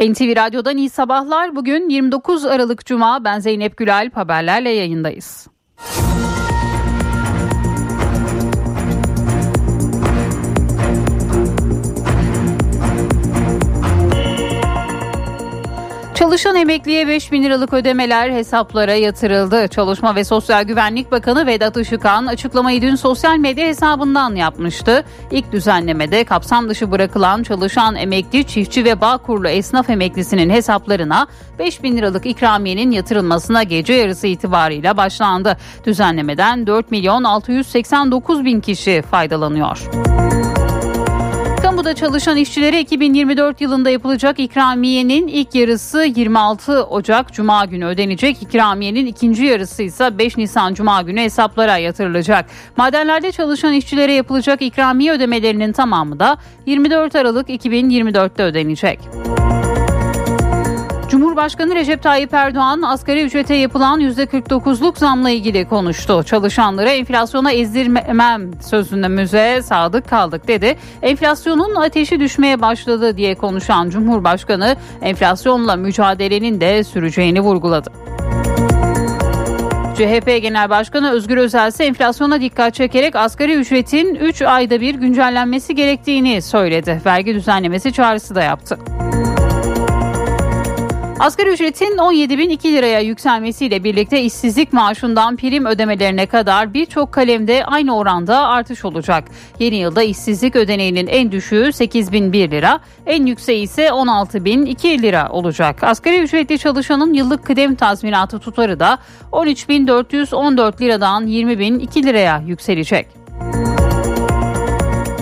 NTV Radyo'dan iyi sabahlar. Bugün 29 Aralık Cuma. Ben Zeynep Gülalp haberlerle yayındayız. Çalışan emekliye 5 bin liralık ödemeler hesaplara yatırıldı. Çalışma ve Sosyal Güvenlik Bakanı Vedat Işıkhan açıklamayı dün sosyal medya hesabından yapmıştı. İlk düzenlemede kapsam dışı bırakılan çalışan emekli, çiftçi ve bağ kurulu esnaf emeklisinin hesaplarına 5 bin liralık ikramiyenin yatırılmasına gece yarısı itibarıyla başlandı. Düzenlemeden 4 milyon 689 bin kişi faydalanıyor. Kamuda çalışan işçilere 2024 yılında yapılacak ikramiyenin ilk yarısı 26 Ocak Cuma günü ödenecek. İkramiyenin ikinci yarısı ise 5 Nisan Cuma günü hesaplara yatırılacak. Madenlerde çalışan işçilere yapılacak ikramiye ödemelerinin tamamı da 24 Aralık 2024'te ödenecek. Cumhurbaşkanı Recep Tayyip Erdoğan asgari ücrete yapılan %49'luk zamla ilgili konuştu. Çalışanları enflasyona ezdirmem sözünde sadık kaldık dedi. Enflasyonun ateşi düşmeye başladı diye konuşan Cumhurbaşkanı enflasyonla mücadelenin de süreceğini vurguladı. CHP Genel Başkanı Özgür Özel ise enflasyona dikkat çekerek asgari ücretin 3 ayda bir güncellenmesi gerektiğini söyledi. Vergi düzenlemesi çağrısı da yaptı. Asgari ücretin 17.002 liraya yükselmesiyle birlikte işsizlik maaşından prim ödemelerine kadar birçok kalemde aynı oranda artış olacak. Yeni yılda işsizlik ödeneğinin en düşüğü 8.001 lira, en yükseği ise 16.002 lira olacak. Asgari ücretli çalışanın yıllık kıdem tazminatı tutarı da 13.414 liradan 20.002 liraya yükselecek.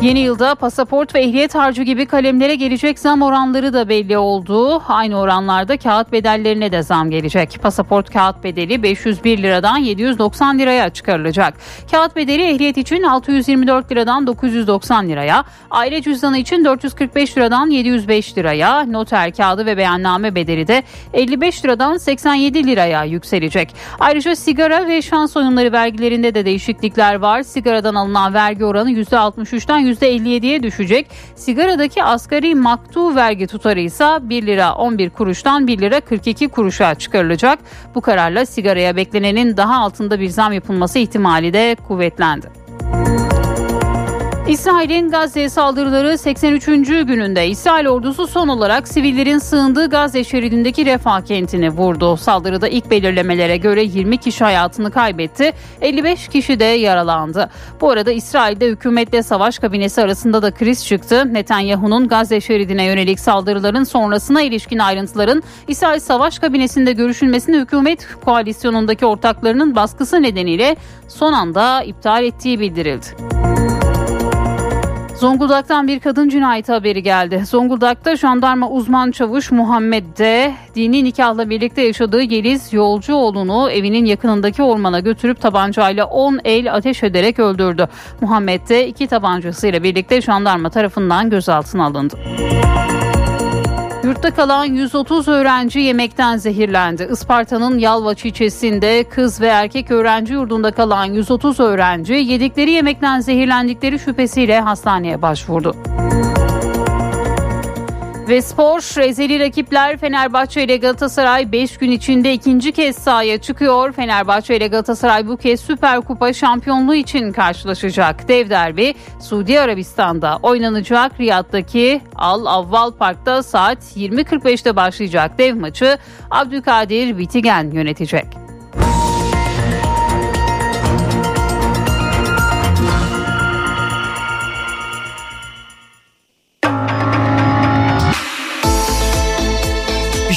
Yeni yılda pasaport ve ehliyet harcı gibi kalemlere gelecek zam oranları da belli oldu. Aynı oranlarda kağıt bedellerine de zam gelecek. Pasaport kağıt bedeli 501 liradan 790 liraya çıkarılacak. Kağıt bedeli ehliyet için 624 liradan 990 liraya, aile cüzdanı için 445 liradan 705 liraya, noter kağıdı ve beyanname bedeli de 55 liradan 87 liraya yükselecek. Ayrıca sigara ve şans oyunları vergilerinde de değişiklikler var. Sigaradan alınan vergi oranı %63'ten %57'ye düşecek. Sigaradaki asgari maktu vergi tutarı ise 1 lira 11 kuruştan 1 lira 42 kuruşa çıkarılacak. Bu kararla sigaraya beklenenin daha altında bir zam yapılması ihtimali de kuvvetlendi. İsrail'in Gazze saldırıları 83. gününde İsrail ordusu son olarak sivillerin sığındığı Gazze şeridindeki Refah kentini vurdu. Saldırıda ilk belirlemelere göre 20 kişi hayatını kaybetti, 55 kişi de yaralandı. Bu arada İsrail'de hükümetle savaş kabinesi arasında da kriz çıktı. Netanyahu'nun Gazze şeridine yönelik saldırıların sonrasına ilişkin ayrıntıların İsrail savaş kabinesinde görüşülmesini hükümet koalisyonundaki ortaklarının baskısı nedeniyle son anda iptal ettiği bildirildi. Zonguldak'tan bir kadın cinayeti haberi geldi. Zonguldak'ta jandarma uzman çavuş Muhammed D. dini nikahla birlikte yaşadığı Yeliz Yolcuoğlu'nu evinin yakınındaki ormana götürüp tabancayla 10 el ateş ederek öldürdü. Muhammed D. iki tabancasıyla birlikte jandarma tarafından gözaltına alındı. Yurtta kalan 130 öğrenci yemekten zehirlendi. Isparta'nın Yalvaç ilçesinde kız ve erkek öğrenci yurdunda kalan 130 öğrenci yedikleri yemekten zehirlendikleri şüphesiyle hastaneye başvurdu. Ve spor rezeli rakipler Fenerbahçe ile Galatasaray 5 gün içinde ikinci kez sahaya çıkıyor. Fenerbahçe ile Galatasaray bu kez Süper Kupa şampiyonluğu için karşılaşacak. Dev derbi Suudi Arabistan'da oynanacak. Riyad'daki Al Avval Park'ta saat 20.45'te başlayacak dev maçı Abdülkadir Bitigen yönetecek.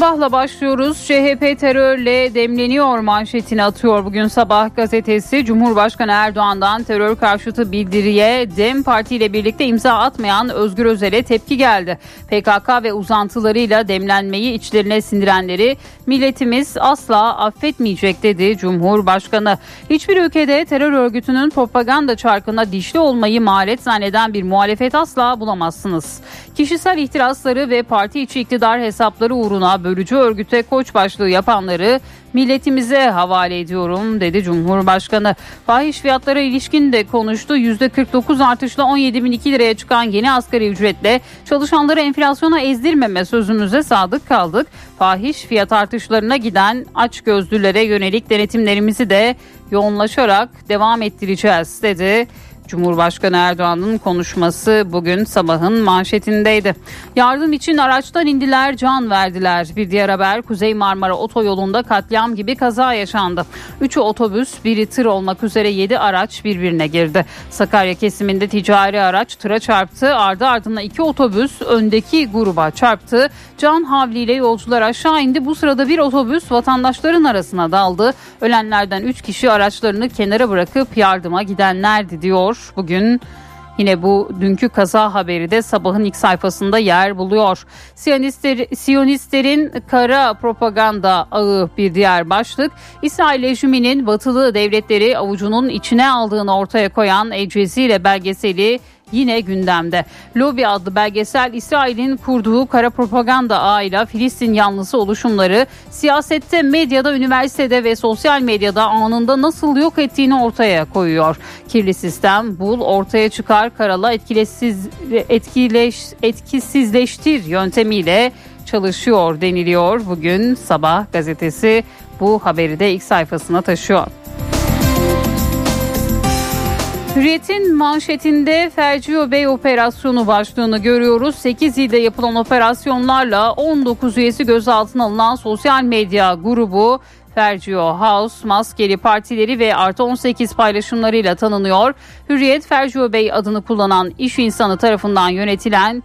Sabahla başlıyoruz. CHP terörle demleniyor manşetini atıyor bugün sabah gazetesi. Cumhurbaşkanı Erdoğan'dan terör karşıtı bildiriye DEM Parti ile birlikte imza atmayan Özgür Özel'e tepki geldi. PKK ve uzantılarıyla demlenmeyi içlerine sindirenleri milletimiz asla affetmeyecek dedi Cumhurbaşkanı. Hiçbir ülkede terör örgütünün propaganda çarkına dişli olmayı maharet zanneden bir muhalefet asla bulamazsınız. Kişisel ihtirasları ve parti içi iktidar hesapları uğruna bölücü örgüte koç başlığı yapanları milletimize havale ediyorum dedi Cumhurbaşkanı. Fahiş fiyatlara ilişkin de konuştu. %49 artışla 17.002 liraya çıkan yeni asgari ücretle çalışanları enflasyona ezdirmeme sözümüze sadık kaldık. Fahiş fiyat artışlarına giden aç gözlülere yönelik denetimlerimizi de yoğunlaşarak devam ettireceğiz dedi. Cumhurbaşkanı Erdoğan'ın konuşması bugün sabahın manşetindeydi. Yardım için araçtan indiler, can verdiler. Bir diğer haber Kuzey Marmara Otoyolu'nda katliam gibi kaza yaşandı. Üçü otobüs, biri tır olmak üzere yedi araç birbirine girdi. Sakarya kesiminde ticari araç tıra çarptı. Ardı ardına iki otobüs öndeki gruba çarptı. Can havliyle yolcular aşağı indi. Bu sırada bir otobüs vatandaşların arasına daldı. Ölenlerden üç kişi araçlarını kenara bırakıp yardıma gidenlerdi diyor bugün. Yine bu dünkü kaza haberi de sabahın ilk sayfasında yer buluyor. Siyonistler, Siyonistlerin kara propaganda ağı bir diğer başlık. İsrail rejiminin batılı devletleri avucunun içine aldığını ortaya koyan El Cezire belgeseli yine gündemde. Lobi adlı belgesel İsrail'in kurduğu kara propaganda ağıyla Filistin yanlısı oluşumları siyasette, medyada, üniversitede ve sosyal medyada anında nasıl yok ettiğini ortaya koyuyor. Kirli sistem bul ortaya çıkar karala etkilesiz, etkileş, etkisizleştir yöntemiyle çalışıyor deniliyor. Bugün Sabah gazetesi bu haberi de ilk sayfasına taşıyor. Hürriyet'in manşetinde Fercio Bey operasyonu başlığını görüyoruz. 8 ilde yapılan operasyonlarla 19 üyesi gözaltına alınan sosyal medya grubu Fergio House maskeli partileri ve artı 18 paylaşımlarıyla tanınıyor. Hürriyet Fergio Bey adını kullanan iş insanı tarafından yönetilen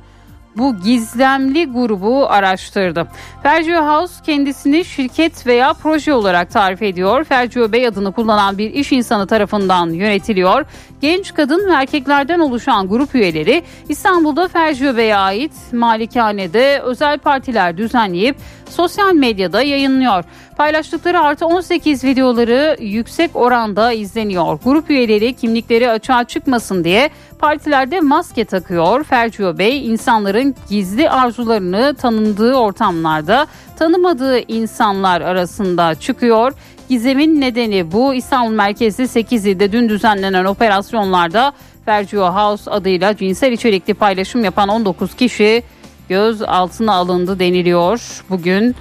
bu gizemli grubu araştırdı. Fergio House kendisini şirket veya proje olarak tarif ediyor. Fergio Bey adını kullanan bir iş insanı tarafından yönetiliyor. Genç kadın ve erkeklerden oluşan grup üyeleri İstanbul'da Fergio Bey'e ait malikanede özel partiler düzenleyip sosyal medyada yayınlıyor. Paylaştıkları artı 18 videoları yüksek oranda izleniyor. Grup üyeleri kimlikleri açığa çıkmasın diye partilerde maske takıyor. Fercio Bey insanların gizli arzularını tanındığı ortamlarda tanımadığı insanlar arasında çıkıyor. Gizemin nedeni bu İstanbul merkezli 8 ilde dün düzenlenen operasyonlarda Fergio House adıyla cinsel içerikli paylaşım yapan 19 kişi göz altına alındı deniliyor. Bugün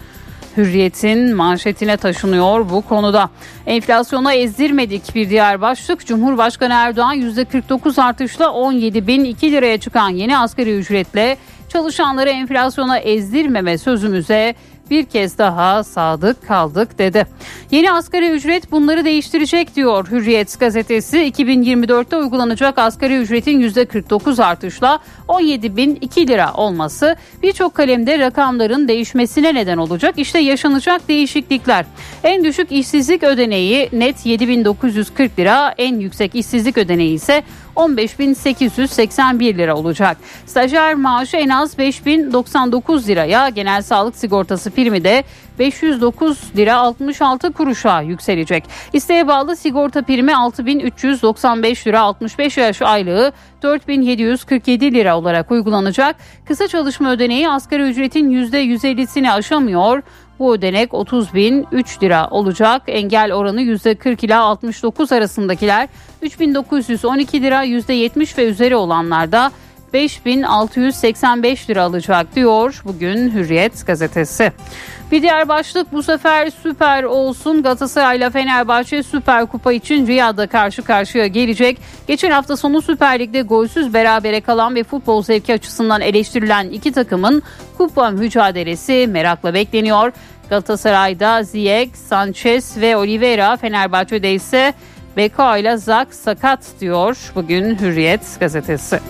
Hürriyet'in manşetine taşınıyor bu konuda. Enflasyona ezdirmedik bir diğer başlık. Cumhurbaşkanı Erdoğan %49 artışla 17 bin 2 liraya çıkan yeni asgari ücretle çalışanları enflasyona ezdirmeme sözümüze bir kez daha sadık kaldık dedi. Yeni asgari ücret bunları değiştirecek diyor Hürriyet gazetesi. 2024'te uygulanacak asgari ücretin %49 artışla 17.002 lira olması birçok kalemde rakamların değişmesine neden olacak. İşte yaşanacak değişiklikler. En düşük işsizlik ödeneği net 7.940 lira, en yüksek işsizlik ödeneği ise 15.881 lira olacak. Stajyer maaşı en az 5.099 liraya, genel sağlık sigortası primi de 509 lira 66 kuruşa yükselecek. İsteğe bağlı sigorta primi 6395 lira 65 yaş aylığı 4747 lira olarak uygulanacak. Kısa çalışma ödeneği asgari ücretin %150'sini aşamıyor. Bu ödenek 30 bin 3 lira olacak. Engel oranı %40 ila 69 arasındakiler 3912 lira %70 ve üzeri olanlar da 5685 lira alacak diyor bugün Hürriyet gazetesi. Bir diğer başlık bu sefer süper olsun. Galatasaray ile Fenerbahçe Süper Kupa için Riyad'da karşı karşıya gelecek. Geçen hafta sonu Süper Lig'de golsüz berabere kalan ve futbol zevki açısından eleştirilen iki takımın kupa mücadelesi merakla bekleniyor. Galatasaray'da Ziyech, Sanchez ve Oliveira, Fenerbahçe'de ise Beko ile Zak sakat diyor bugün Hürriyet gazetesi.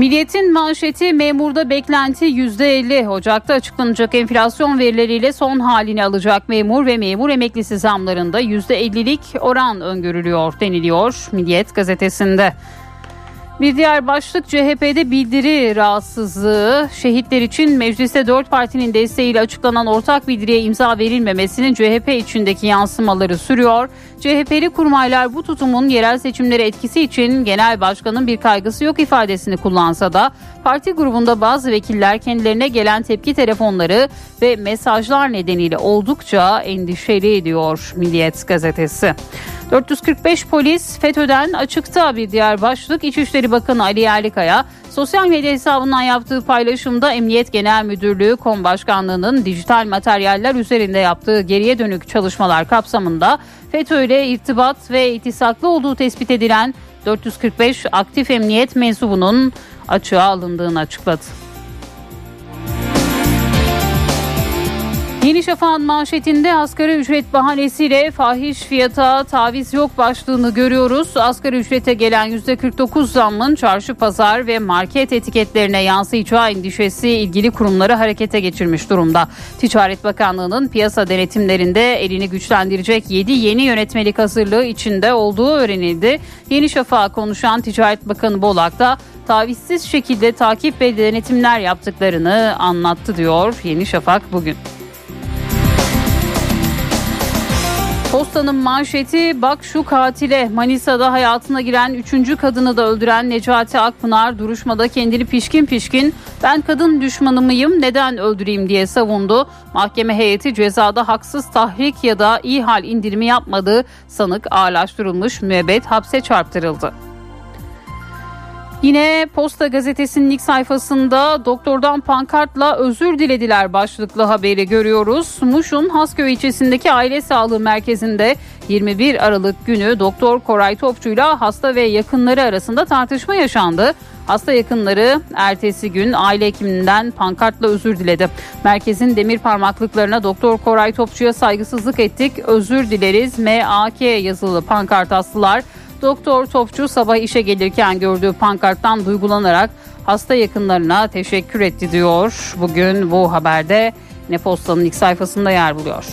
Milliyetin manşeti memurda beklenti %50. Ocak'ta açıklanacak enflasyon verileriyle son halini alacak memur ve memur emeklisi zamlarında %50'lik oran öngörülüyor deniliyor Milliyet gazetesinde. Bir diğer başlık CHP'de bildiri rahatsızlığı. Şehitler için mecliste dört partinin desteğiyle açıklanan ortak bildiriye imza verilmemesinin CHP içindeki yansımaları sürüyor. CHP'li kurmaylar bu tutumun yerel seçimlere etkisi için genel başkanın bir kaygısı yok ifadesini kullansa da parti grubunda bazı vekiller kendilerine gelen tepki telefonları ve mesajlar nedeniyle oldukça endişeli ediyor Milliyet gazetesi. 445 polis FETÖ'den açıkta bir diğer başlık İçişleri Bakanı Ali Yerlikaya sosyal medya hesabından yaptığı paylaşımda Emniyet Genel Müdürlüğü Kom Başkanlığı'nın dijital materyaller üzerinde yaptığı geriye dönük çalışmalar kapsamında FETÖ ile irtibat ve itisaklı olduğu tespit edilen 445 aktif emniyet mensubunun açığa alındığını açıkladı. Yeni Şafak'ın manşetinde asgari ücret bahanesiyle fahiş fiyata taviz yok başlığını görüyoruz. Asgari ücrete gelen %49 zammın çarşı pazar ve market etiketlerine yansıyacağı endişesi ilgili kurumları harekete geçirmiş durumda. Ticaret Bakanlığı'nın piyasa denetimlerinde elini güçlendirecek 7 yeni yönetmelik hazırlığı içinde olduğu öğrenildi. Yeni Şafak'a konuşan Ticaret Bakanı Bolak da tavizsiz şekilde takip ve denetimler yaptıklarını anlattı diyor Yeni Şafak bugün. Postanın manşeti bak şu katile Manisa'da hayatına giren 3. kadını da öldüren Necati Akpınar duruşmada kendini pişkin pişkin ben kadın düşmanı mıyım neden öldüreyim diye savundu. Mahkeme heyeti cezada haksız tahrik ya da iyi hal indirimi yapmadığı sanık ağırlaştırılmış müebbet hapse çarptırıldı. Yine Posta Gazetesi'nin ilk sayfasında doktordan pankartla özür dilediler başlıklı haberi görüyoruz. Muş'un Hasköy ilçesindeki aile sağlığı merkezinde 21 Aralık günü Doktor Koray Topçu'yla hasta ve yakınları arasında tartışma yaşandı. Hasta yakınları ertesi gün aile hekiminden pankartla özür diledi. Merkezin demir parmaklıklarına Doktor Koray Topçu'ya saygısızlık ettik, özür dileriz MAK yazılı pankart astılar. Doktor Topçu sabah işe gelirken gördüğü pankarttan duygulanarak hasta yakınlarına teşekkür etti diyor. Bugün bu haberde Nepostan'ın ilk sayfasında yer buluyor.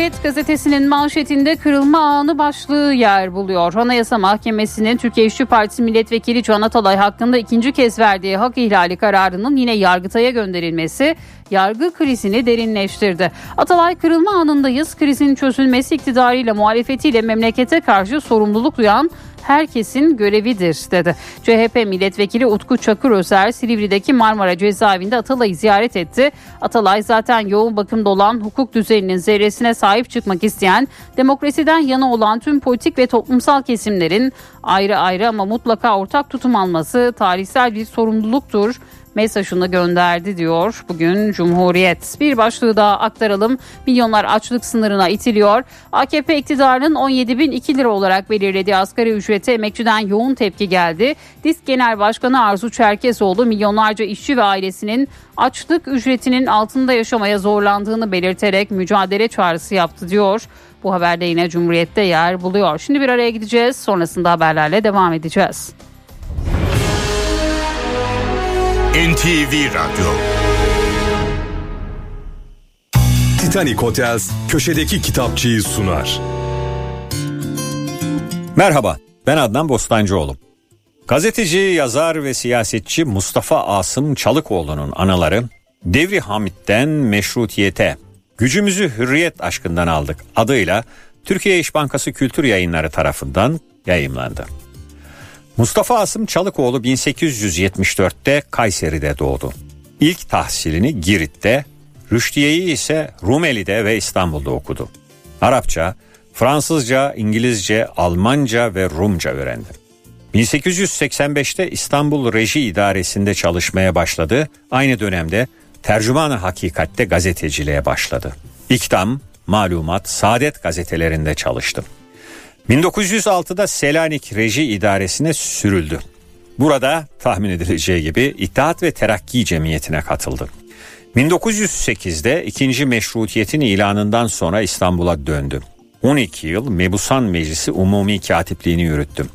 Cumhuriyet gazetesinin manşetinde kırılma anı başlığı yer buluyor. Anayasa Mahkemesi'nin Türkiye İşçi Partisi Milletvekili Can Atalay hakkında ikinci kez verdiği hak ihlali kararının yine Yargıtay'a gönderilmesi yargı krizini derinleştirdi. Atalay kırılma anındayız. Krizin çözülmesi iktidarıyla muhalefetiyle memlekete karşı sorumluluk duyan herkesin görevidir dedi. CHP milletvekili Utku Çakır Özer Silivri'deki Marmara cezaevinde Atalay'ı ziyaret etti. Atalay zaten yoğun bakımda olan hukuk düzeninin zerresine sahip çıkmak isteyen, demokrasiden yana olan tüm politik ve toplumsal kesimlerin ayrı ayrı ama mutlaka ortak tutum alması tarihsel bir sorumluluktur mesajını gönderdi diyor bugün Cumhuriyet. Bir başlığı daha aktaralım. Milyonlar açlık sınırına itiliyor. AKP iktidarının 17 bin 2 lira olarak belirlediği asgari ücrete emekçiden yoğun tepki geldi. Disk Genel Başkanı Arzu Çerkezoğlu milyonlarca işçi ve ailesinin açlık ücretinin altında yaşamaya zorlandığını belirterek mücadele çağrısı yaptı diyor. Bu haberde yine Cumhuriyet'te yer buluyor. Şimdi bir araya gideceğiz. Sonrasında haberlerle devam edeceğiz. NTV Radyo Titanic Hotels köşedeki kitapçıyı sunar. Merhaba, ben Adnan Bostancıoğlu. Gazeteci, yazar ve siyasetçi Mustafa Asım Çalıkoğlu'nun anaları Devri Hamit'ten meşrutiyete, gücümüzü hürriyet aşkından aldık adıyla Türkiye İş Bankası Kültür Yayınları tarafından yayımlandı. Mustafa Asım Çalıkoğlu 1874'te Kayseri'de doğdu. İlk tahsilini Girit'te, Rüştiye'yi ise Rumeli'de ve İstanbul'da okudu. Arapça, Fransızca, İngilizce, Almanca ve Rumca öğrendi. 1885'te İstanbul Reji İdaresi'nde çalışmaya başladı. Aynı dönemde Tercümanı Hakikat'te gazeteciliğe başladı. İktam, Malumat, Saadet gazetelerinde çalıştı. 1906'da Selanik Reji İdaresi'ne sürüldü. Burada tahmin edileceği gibi İttihat ve Terakki Cemiyeti'ne katıldı. 1908'de ikinci meşrutiyetin ilanından sonra İstanbul'a döndü. 12 yıl Mebusan Meclisi Umumi Katipliğini yürüttüm.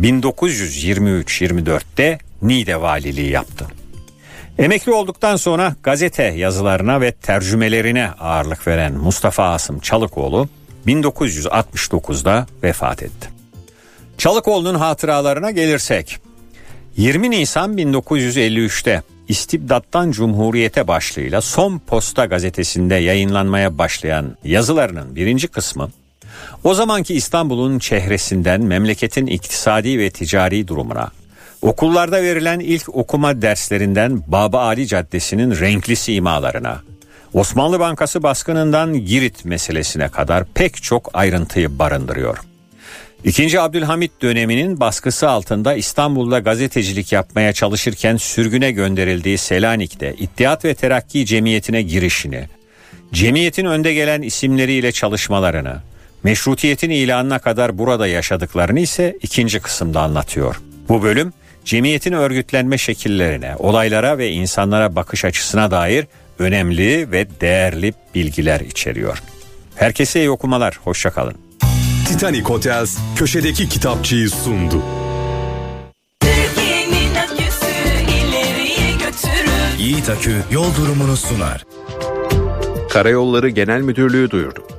1923-24'te Niğde valiliği yaptı. Emekli olduktan sonra gazete yazılarına ve tercümelerine ağırlık veren Mustafa Asım Çalıkoğlu 1969'da vefat etti. Çalıkoğlu'nun hatıralarına gelirsek 20 Nisan 1953'te İstibdattan Cumhuriyete başlığıyla Son Posta gazetesinde yayınlanmaya başlayan yazılarının birinci kısmı o zamanki İstanbul'un çehresinden memleketin iktisadi ve ticari durumuna, okullarda verilen ilk okuma derslerinden Baba Ali Caddesi'nin renkli simalarına, Osmanlı Bankası baskınından Girit meselesine kadar pek çok ayrıntıyı barındırıyor. İkinci Abdülhamit döneminin baskısı altında İstanbul'da gazetecilik yapmaya çalışırken sürgüne gönderildiği Selanik'te İttihat ve Terakki Cemiyeti'ne girişini, cemiyetin önde gelen isimleriyle çalışmalarını, meşrutiyetin ilanına kadar burada yaşadıklarını ise ikinci kısımda anlatıyor. Bu bölüm cemiyetin örgütlenme şekillerine, olaylara ve insanlara bakış açısına dair önemli ve değerli bilgiler içeriyor. Herkese iyi okumalar, hoşçakalın. Titanic Hotels köşedeki kitapçıyı sundu. Yiğit Akü yol durumunu sunar. Karayolları Genel Müdürlüğü duyurdu.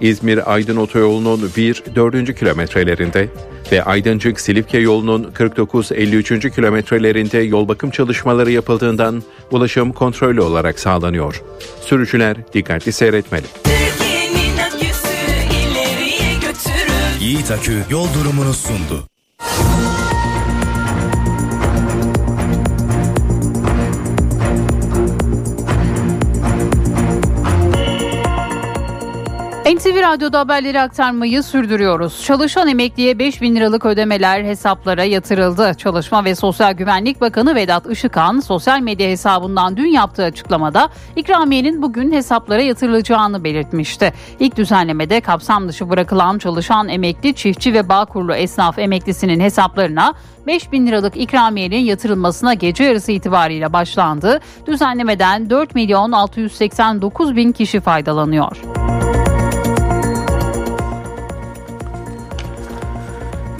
İzmir-Aydın Otoyolu'nun 1-4. kilometrelerinde ve Aydıncık-Silifke yolunun 49-53. kilometrelerinde yol bakım çalışmaları yapıldığından ulaşım kontrollü olarak sağlanıyor. Sürücüler dikkatli seyretmeli. Aküsü. Yiğit Akü yol durumunu sundu. NTV Radyo'da haberleri aktarmayı sürdürüyoruz. Çalışan emekliye 5 bin liralık ödemeler hesaplara yatırıldı. Çalışma ve Sosyal Güvenlik Bakanı Vedat Işıkhan sosyal medya hesabından dün yaptığı açıklamada ikramiyenin bugün hesaplara yatırılacağını belirtmişti. İlk düzenlemede kapsam dışı bırakılan çalışan emekli, çiftçi ve bağkurlu esnaf emeklisinin hesaplarına 5 bin liralık ikramiyenin yatırılmasına gece yarısı itibariyle başlandı. Düzenlemeden 4 milyon 689 bin kişi faydalanıyor.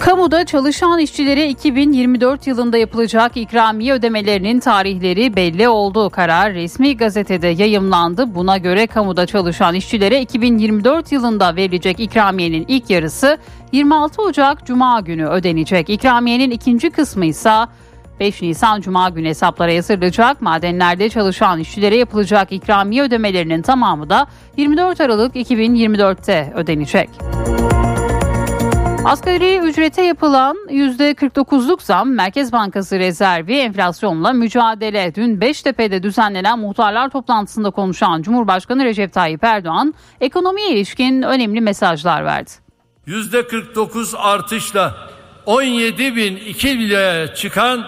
Kamuda çalışan işçilere 2024 yılında yapılacak ikramiye ödemelerinin tarihleri belli oldu. Karar resmi gazetede yayımlandı. Buna göre kamuda çalışan işçilere 2024 yılında verilecek ikramiyenin ilk yarısı 26 Ocak Cuma günü ödenecek. İkramiyenin ikinci kısmı ise 5 Nisan Cuma günü hesaplara yatırılacak. Madenlerde çalışan işçilere yapılacak ikramiye ödemelerinin tamamı da 24 Aralık 2024'te ödenecek. Asgari ücrete yapılan %49'luk zam Merkez Bankası rezervi enflasyonla mücadele. Dün Beştepe'de düzenlenen muhtarlar toplantısında konuşan Cumhurbaşkanı Recep Tayyip Erdoğan ekonomiye ilişkin önemli mesajlar verdi. %49 artışla 17 bin 2 liraya çıkan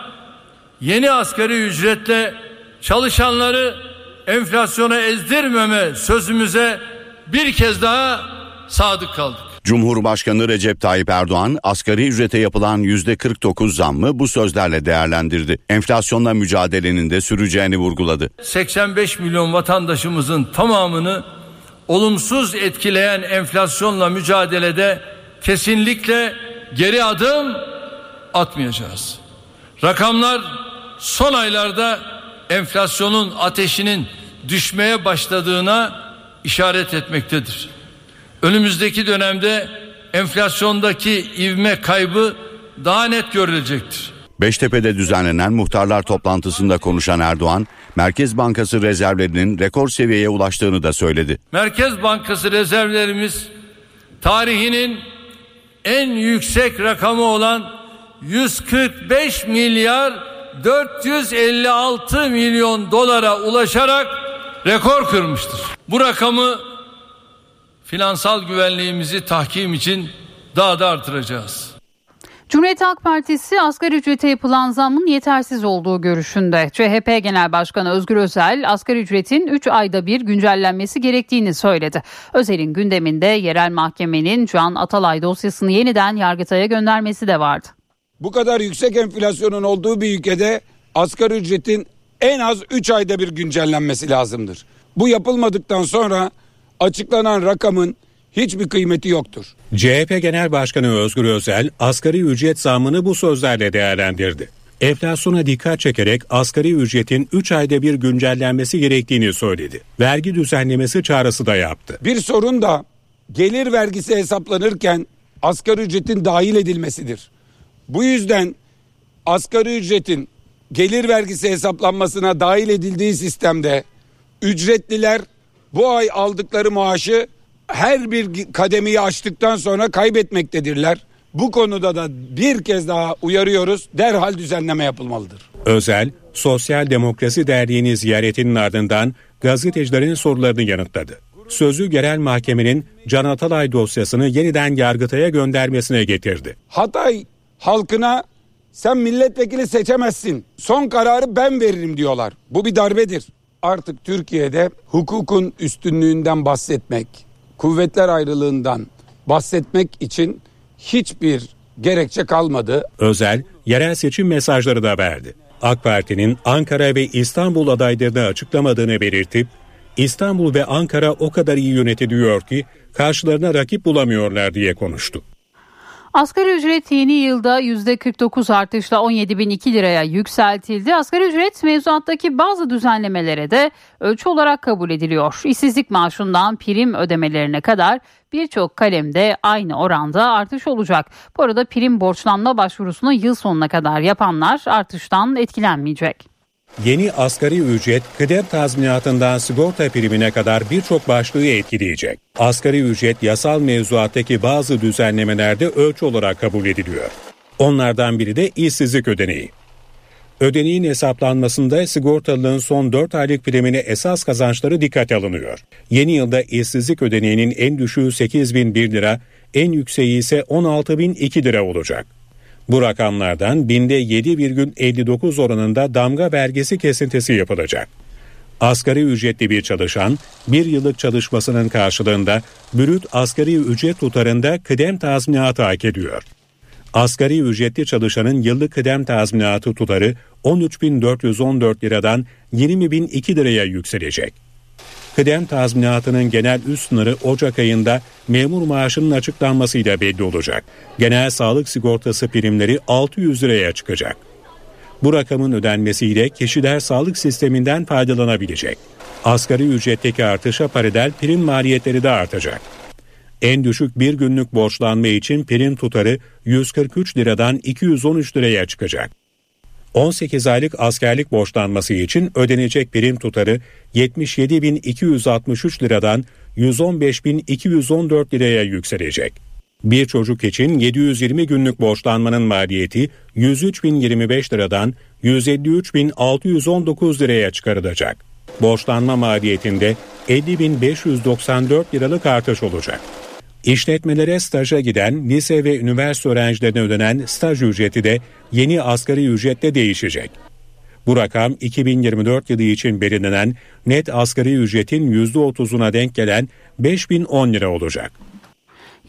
yeni asgari ücretle çalışanları enflasyona ezdirmeme sözümüze bir kez daha sadık kaldık. Cumhurbaşkanı Recep Tayyip Erdoğan asgari ücrete yapılan %49 zammı bu sözlerle değerlendirdi. Enflasyonla mücadelenin de süreceğini vurguladı. 85 milyon vatandaşımızın tamamını olumsuz etkileyen enflasyonla mücadelede kesinlikle geri adım atmayacağız. Rakamlar son aylarda enflasyonun ateşinin düşmeye başladığına işaret etmektedir. Önümüzdeki dönemde enflasyondaki ivme kaybı daha net görülecektir. Beştepe'de düzenlenen muhtarlar toplantısında konuşan Erdoğan, Merkez Bankası rezervlerinin rekor seviyeye ulaştığını da söyledi. Merkez Bankası rezervlerimiz tarihinin en yüksek rakamı olan 145 milyar 456 milyon dolara ulaşarak rekor kırmıştır. Bu rakamı finansal güvenliğimizi tahkim için daha da artıracağız. Cumhuriyet Halk Partisi asgari ücrete yapılan zammın yetersiz olduğu görüşünde. CHP Genel Başkanı Özgür Özel asgari ücretin 3 ayda bir güncellenmesi gerektiğini söyledi. Özel'in gündeminde yerel mahkemenin Can Atalay dosyasını yeniden Yargıtay'a göndermesi de vardı. Bu kadar yüksek enflasyonun olduğu bir ülkede asgari ücretin en az 3 ayda bir güncellenmesi lazımdır. Bu yapılmadıktan sonra açıklanan rakamın hiçbir kıymeti yoktur. CHP Genel Başkanı Özgür Özel asgari ücret zammını bu sözlerle değerlendirdi. Enflasyona dikkat çekerek asgari ücretin 3 ayda bir güncellenmesi gerektiğini söyledi. Vergi düzenlemesi çağrısı da yaptı. Bir sorun da gelir vergisi hesaplanırken asgari ücretin dahil edilmesidir. Bu yüzden asgari ücretin gelir vergisi hesaplanmasına dahil edildiği sistemde ücretliler bu ay aldıkları maaşı her bir kademeyi açtıktan sonra kaybetmektedirler. Bu konuda da bir kez daha uyarıyoruz. Derhal düzenleme yapılmalıdır. Özel, Sosyal Demokrasi Derneği'ni ziyaretinin ardından gazetecilerin sorularını yanıtladı. Sözü genel mahkemenin Can Atalay dosyasını yeniden Yargıtay'a göndermesine getirdi. Hatay halkına sen milletvekili seçemezsin. Son kararı ben veririm diyorlar. Bu bir darbedir. Artık Türkiye'de hukukun üstünlüğünden bahsetmek, kuvvetler ayrılığından bahsetmek için hiçbir gerekçe kalmadı. Özel, yerel seçim mesajları da verdi. AK Parti'nin Ankara ve İstanbul adaylarını açıklamadığını belirtip, İstanbul ve Ankara o kadar iyi yönetiliyor ki karşılarına rakip bulamıyorlar diye konuştu. Asgari ücret yeni yılda %49 artışla 17.002 liraya yükseltildi. Asgari ücret mevzuattaki bazı düzenlemelere de ölçü olarak kabul ediliyor. İşsizlik maaşından prim ödemelerine kadar birçok kalemde aynı oranda artış olacak. Bu arada prim borçlanma başvurusunu yıl sonuna kadar yapanlar artıştan etkilenmeyecek. Yeni asgari ücret kıdem tazminatından sigorta primine kadar birçok başlığı etkileyecek. Asgari ücret yasal mevzuattaki bazı düzenlemelerde ölçü olarak kabul ediliyor. Onlardan biri de işsizlik ödeneği. Ödeneğin hesaplanmasında sigortalının son 4 aylık primine esas kazançları dikkate alınıyor. Yeni yılda işsizlik ödeneğinin en düşüğü 8001 lira, en yükseği ise 16002 lira olacak. Bu rakamlardan binde 7,59 oranında damga vergisi kesintisi yapılacak. Asgari ücretli bir çalışan bir yıllık çalışmasının karşılığında bürüt asgari ücret tutarında kıdem tazminatı hak ediyor. Asgari ücretli çalışanın yıllık kıdem tazminatı tutarı 13.414 liradan 20.002 liraya yükselecek. Kıdem tazminatının genel üst sınırı Ocak ayında memur maaşının açıklanmasıyla belli olacak. Genel sağlık sigortası primleri 600 liraya çıkacak. Bu rakamın ödenmesiyle kişiler sağlık sisteminden faydalanabilecek. Asgari ücretteki artışa paralel prim maliyetleri de artacak. En düşük bir günlük borçlanma için prim tutarı 143 liradan 213 liraya çıkacak. 18 aylık askerlik borçlanması için ödenecek prim tutarı 77.263 liradan 115.214 liraya yükselecek. Bir çocuk için 720 günlük borçlanmanın maliyeti 103.025 liradan 153.619 liraya çıkarılacak. Borçlanma maliyetinde 50.594 liralık artış olacak. İşletmelere staja giden lise ve üniversite öğrencilerine ödenen staj ücreti de yeni asgari ücretle değişecek. Bu rakam 2024 yılı için belirlenen net asgari ücretin %30'una denk gelen 5010 lira olacak.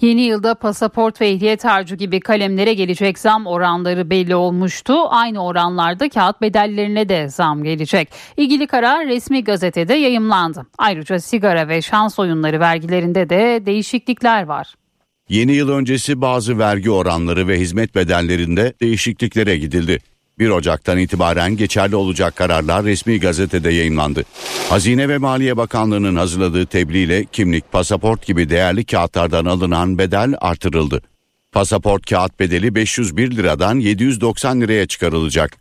Yeni yılda pasaport ve ehliyet harcı gibi kalemlere gelecek zam oranları belli olmuştu. Aynı oranlarda kağıt bedellerine de zam gelecek. İlgili karar resmi gazetede yayımlandı. Ayrıca sigara ve şans oyunları vergilerinde de değişiklikler var. Yeni yıl öncesi bazı vergi oranları ve hizmet bedellerinde değişikliklere gidildi. 1 Ocak'tan itibaren geçerli olacak kararlar resmi gazetede yayınlandı. Hazine ve Maliye Bakanlığı'nın hazırladığı tebliğ kimlik, pasaport gibi değerli kağıtlardan alınan bedel artırıldı. Pasaport kağıt bedeli 501 liradan 790 liraya çıkarılacak.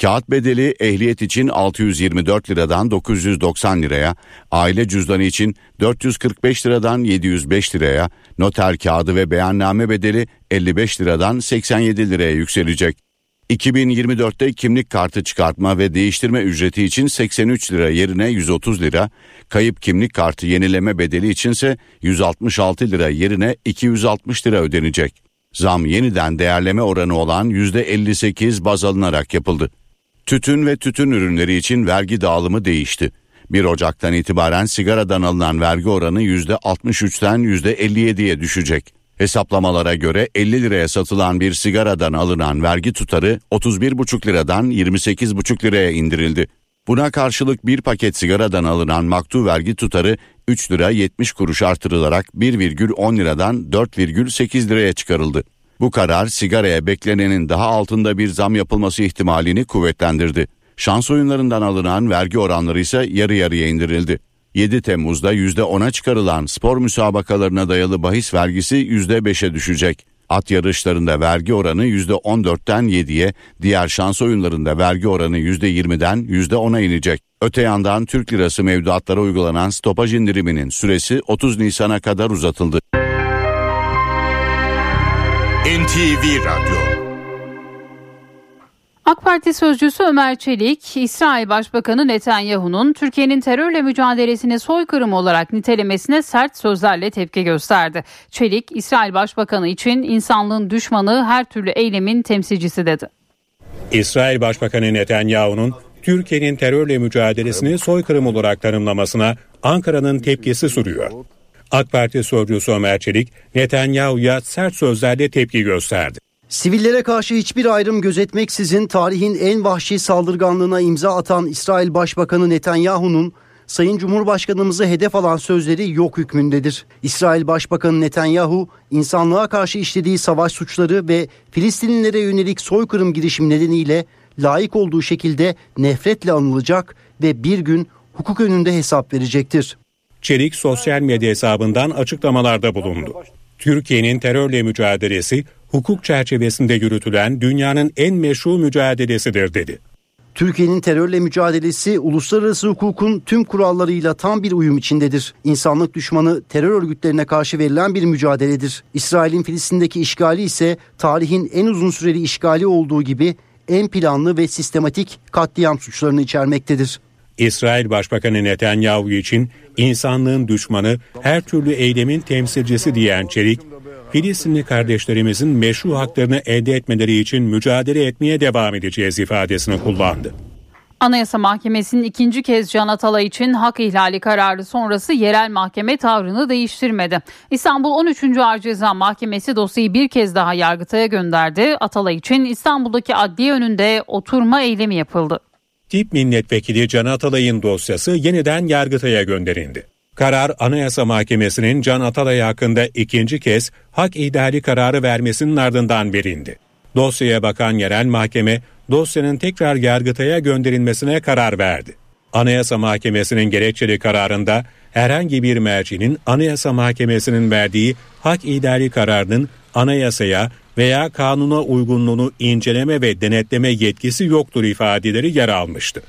Kağıt bedeli ehliyet için 624 liradan 990 liraya, aile cüzdanı için 445 liradan 705 liraya, noter kağıdı ve beyanname bedeli 55 liradan 87 liraya yükselecek. 2024'te kimlik kartı çıkartma ve değiştirme ücreti için 83 lira yerine 130 lira, kayıp kimlik kartı yenileme bedeli içinse 166 lira yerine 260 lira ödenecek. Zam yeniden değerleme oranı olan %58 baz alınarak yapıldı. Tütün ve tütün ürünleri için vergi dağılımı değişti. 1 Ocak'tan itibaren sigaradan alınan vergi oranı %63'ten %57'ye düşecek. Hesaplamalara göre 50 liraya satılan bir sigaradan alınan vergi tutarı 31,5 liradan 28,5 liraya indirildi. Buna karşılık bir paket sigaradan alınan maktu vergi tutarı 3 lira 70 kuruş artırılarak 1,10 liradan 4,8 liraya çıkarıldı. Bu karar sigaraya beklenenin daha altında bir zam yapılması ihtimalini kuvvetlendirdi. Şans oyunlarından alınan vergi oranları ise yarı yarıya indirildi. 7 Temmuz'da %10'a çıkarılan spor müsabakalarına dayalı bahis vergisi %5'e düşecek. At yarışlarında vergi oranı %14'ten 7'ye, diğer şans oyunlarında vergi oranı %20'den %10'a inecek. Öte yandan Türk lirası mevduatlara uygulanan stopaj indiriminin süresi 30 Nisan'a kadar uzatıldı. NTV Radyo AK Parti sözcüsü Ömer Çelik, İsrail Başbakanı Netanyahu'nun Türkiye'nin terörle mücadelesini soykırım olarak nitelemesine sert sözlerle tepki gösterdi. Çelik, İsrail Başbakanı için insanlığın düşmanı her türlü eylemin temsilcisi dedi. İsrail Başbakanı Netanyahu'nun Türkiye'nin terörle mücadelesini soykırım olarak tanımlamasına Ankara'nın tepkisi sürüyor. AK Parti sözcüsü Ömer Çelik, Netanyahu'ya sert sözlerle tepki gösterdi. Sivillere karşı hiçbir ayrım gözetmeksizin tarihin en vahşi saldırganlığına imza atan İsrail Başbakanı Netanyahu'nun Sayın Cumhurbaşkanımızı hedef alan sözleri yok hükmündedir. İsrail Başbakanı Netanyahu insanlığa karşı işlediği savaş suçları ve Filistinlilere yönelik soykırım girişimi nedeniyle layık olduğu şekilde nefretle anılacak ve bir gün hukuk önünde hesap verecektir. Çelik sosyal medya hesabından açıklamalarda bulundu. Türkiye'nin terörle mücadelesi hukuk çerçevesinde yürütülen dünyanın en meşru mücadelesidir dedi. Türkiye'nin terörle mücadelesi uluslararası hukukun tüm kurallarıyla tam bir uyum içindedir. İnsanlık düşmanı terör örgütlerine karşı verilen bir mücadeledir. İsrail'in Filistin'deki işgali ise tarihin en uzun süreli işgali olduğu gibi en planlı ve sistematik katliam suçlarını içermektedir. İsrail Başbakanı Netanyahu için insanlığın düşmanı her türlü eylemin temsilcisi diyen Çelik, Filistinli kardeşlerimizin meşru haklarını elde etmeleri için mücadele etmeye devam edeceğiz ifadesini kullandı. Anayasa Mahkemesi'nin ikinci kez Can Atalay için hak ihlali kararı sonrası yerel mahkeme tavrını değiştirmedi. İstanbul 13. Ağır Ceza Mahkemesi dosyayı bir kez daha Yargıtay'a gönderdi. Atalay için İstanbul'daki adliye önünde oturma eylemi yapıldı. Tip milletvekili Can Atalay'ın dosyası yeniden Yargıtay'a gönderildi. Karar Anayasa Mahkemesi'nin Can Atalay hakkında ikinci kez hak ihlali kararı vermesinin ardından verildi. Dosyaya bakan yerel mahkeme dosyanın tekrar Yargıtay'a gönderilmesine karar verdi. Anayasa Mahkemesi'nin gerekçeli kararında herhangi bir mercinin Anayasa Mahkemesi'nin verdiği hak ihlali kararının anayasaya veya kanuna uygunluğunu inceleme ve denetleme yetkisi yoktur ifadeleri yer almıştı.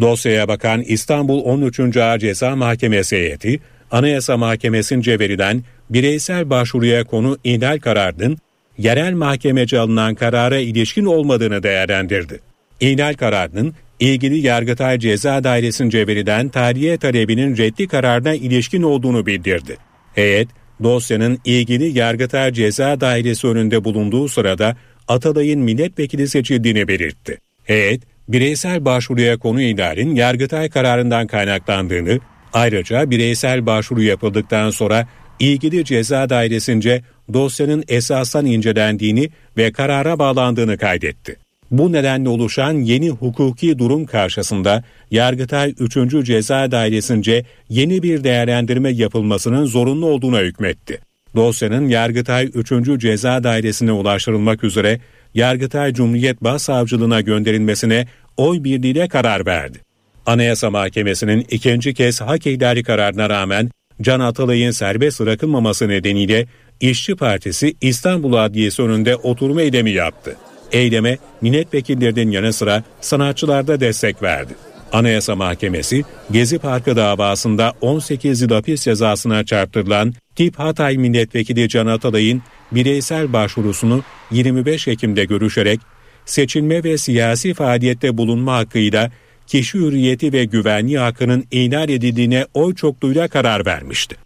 Dosyaya bakan İstanbul 13. Ağır Ceza Mahkemesi heyeti, Anayasa Mahkemesi'nce verilen bireysel başvuruya konu ihlal kararının yerel mahkemece alınan karara ilişkin olmadığını değerlendirdi. İhlal kararının ilgili Yargıtay Ceza Dairesi'nce verilen tahliye talebinin reddi kararına ilişkin olduğunu bildirdi. Heyet, dosyanın ilgili Yargıtay Ceza Dairesi önünde bulunduğu sırada Atalay'ın milletvekili seçildiğini belirtti. Heyet, bireysel başvuruya konu ihlalin Yargıtay kararından kaynaklandığını, ayrıca bireysel başvuru yapıldıktan sonra ilgili ceza dairesince dosyanın esasdan incelendiğini ve karara bağlandığını kaydetti. Bu nedenle oluşan yeni hukuki durum karşısında Yargıtay 3. Ceza Dairesi'nce yeni bir değerlendirme yapılmasının zorunlu olduğuna hükmetti. Dosyanın Yargıtay 3. Ceza Dairesi'ne ulaştırılmak üzere Yargıtay Cumhuriyet Başsavcılığına gönderilmesine oy birliğiyle karar verdi. Anayasa Mahkemesi'nin ikinci kez hak ihlali kararına rağmen Can Atalay'ın serbest bırakılmaması nedeniyle İşçi Partisi İstanbul Adliyesi önünde oturma eylemi yaptı. Eyleme milletvekillerinin yanı sıra sanatçılar da destek verdi. Anayasa Mahkemesi Gezi Parkı davasında 18 yıl hapis cezasına çarptırılan Tip Hatay Milletvekili Can Atalay'ın bireysel başvurusunu 25 Ekim'de görüşerek seçilme ve siyasi faaliyette bulunma hakkıyla kişi hürriyeti ve güvenliği hakkının ihlal edildiğine oy çokluğuyla karar vermişti.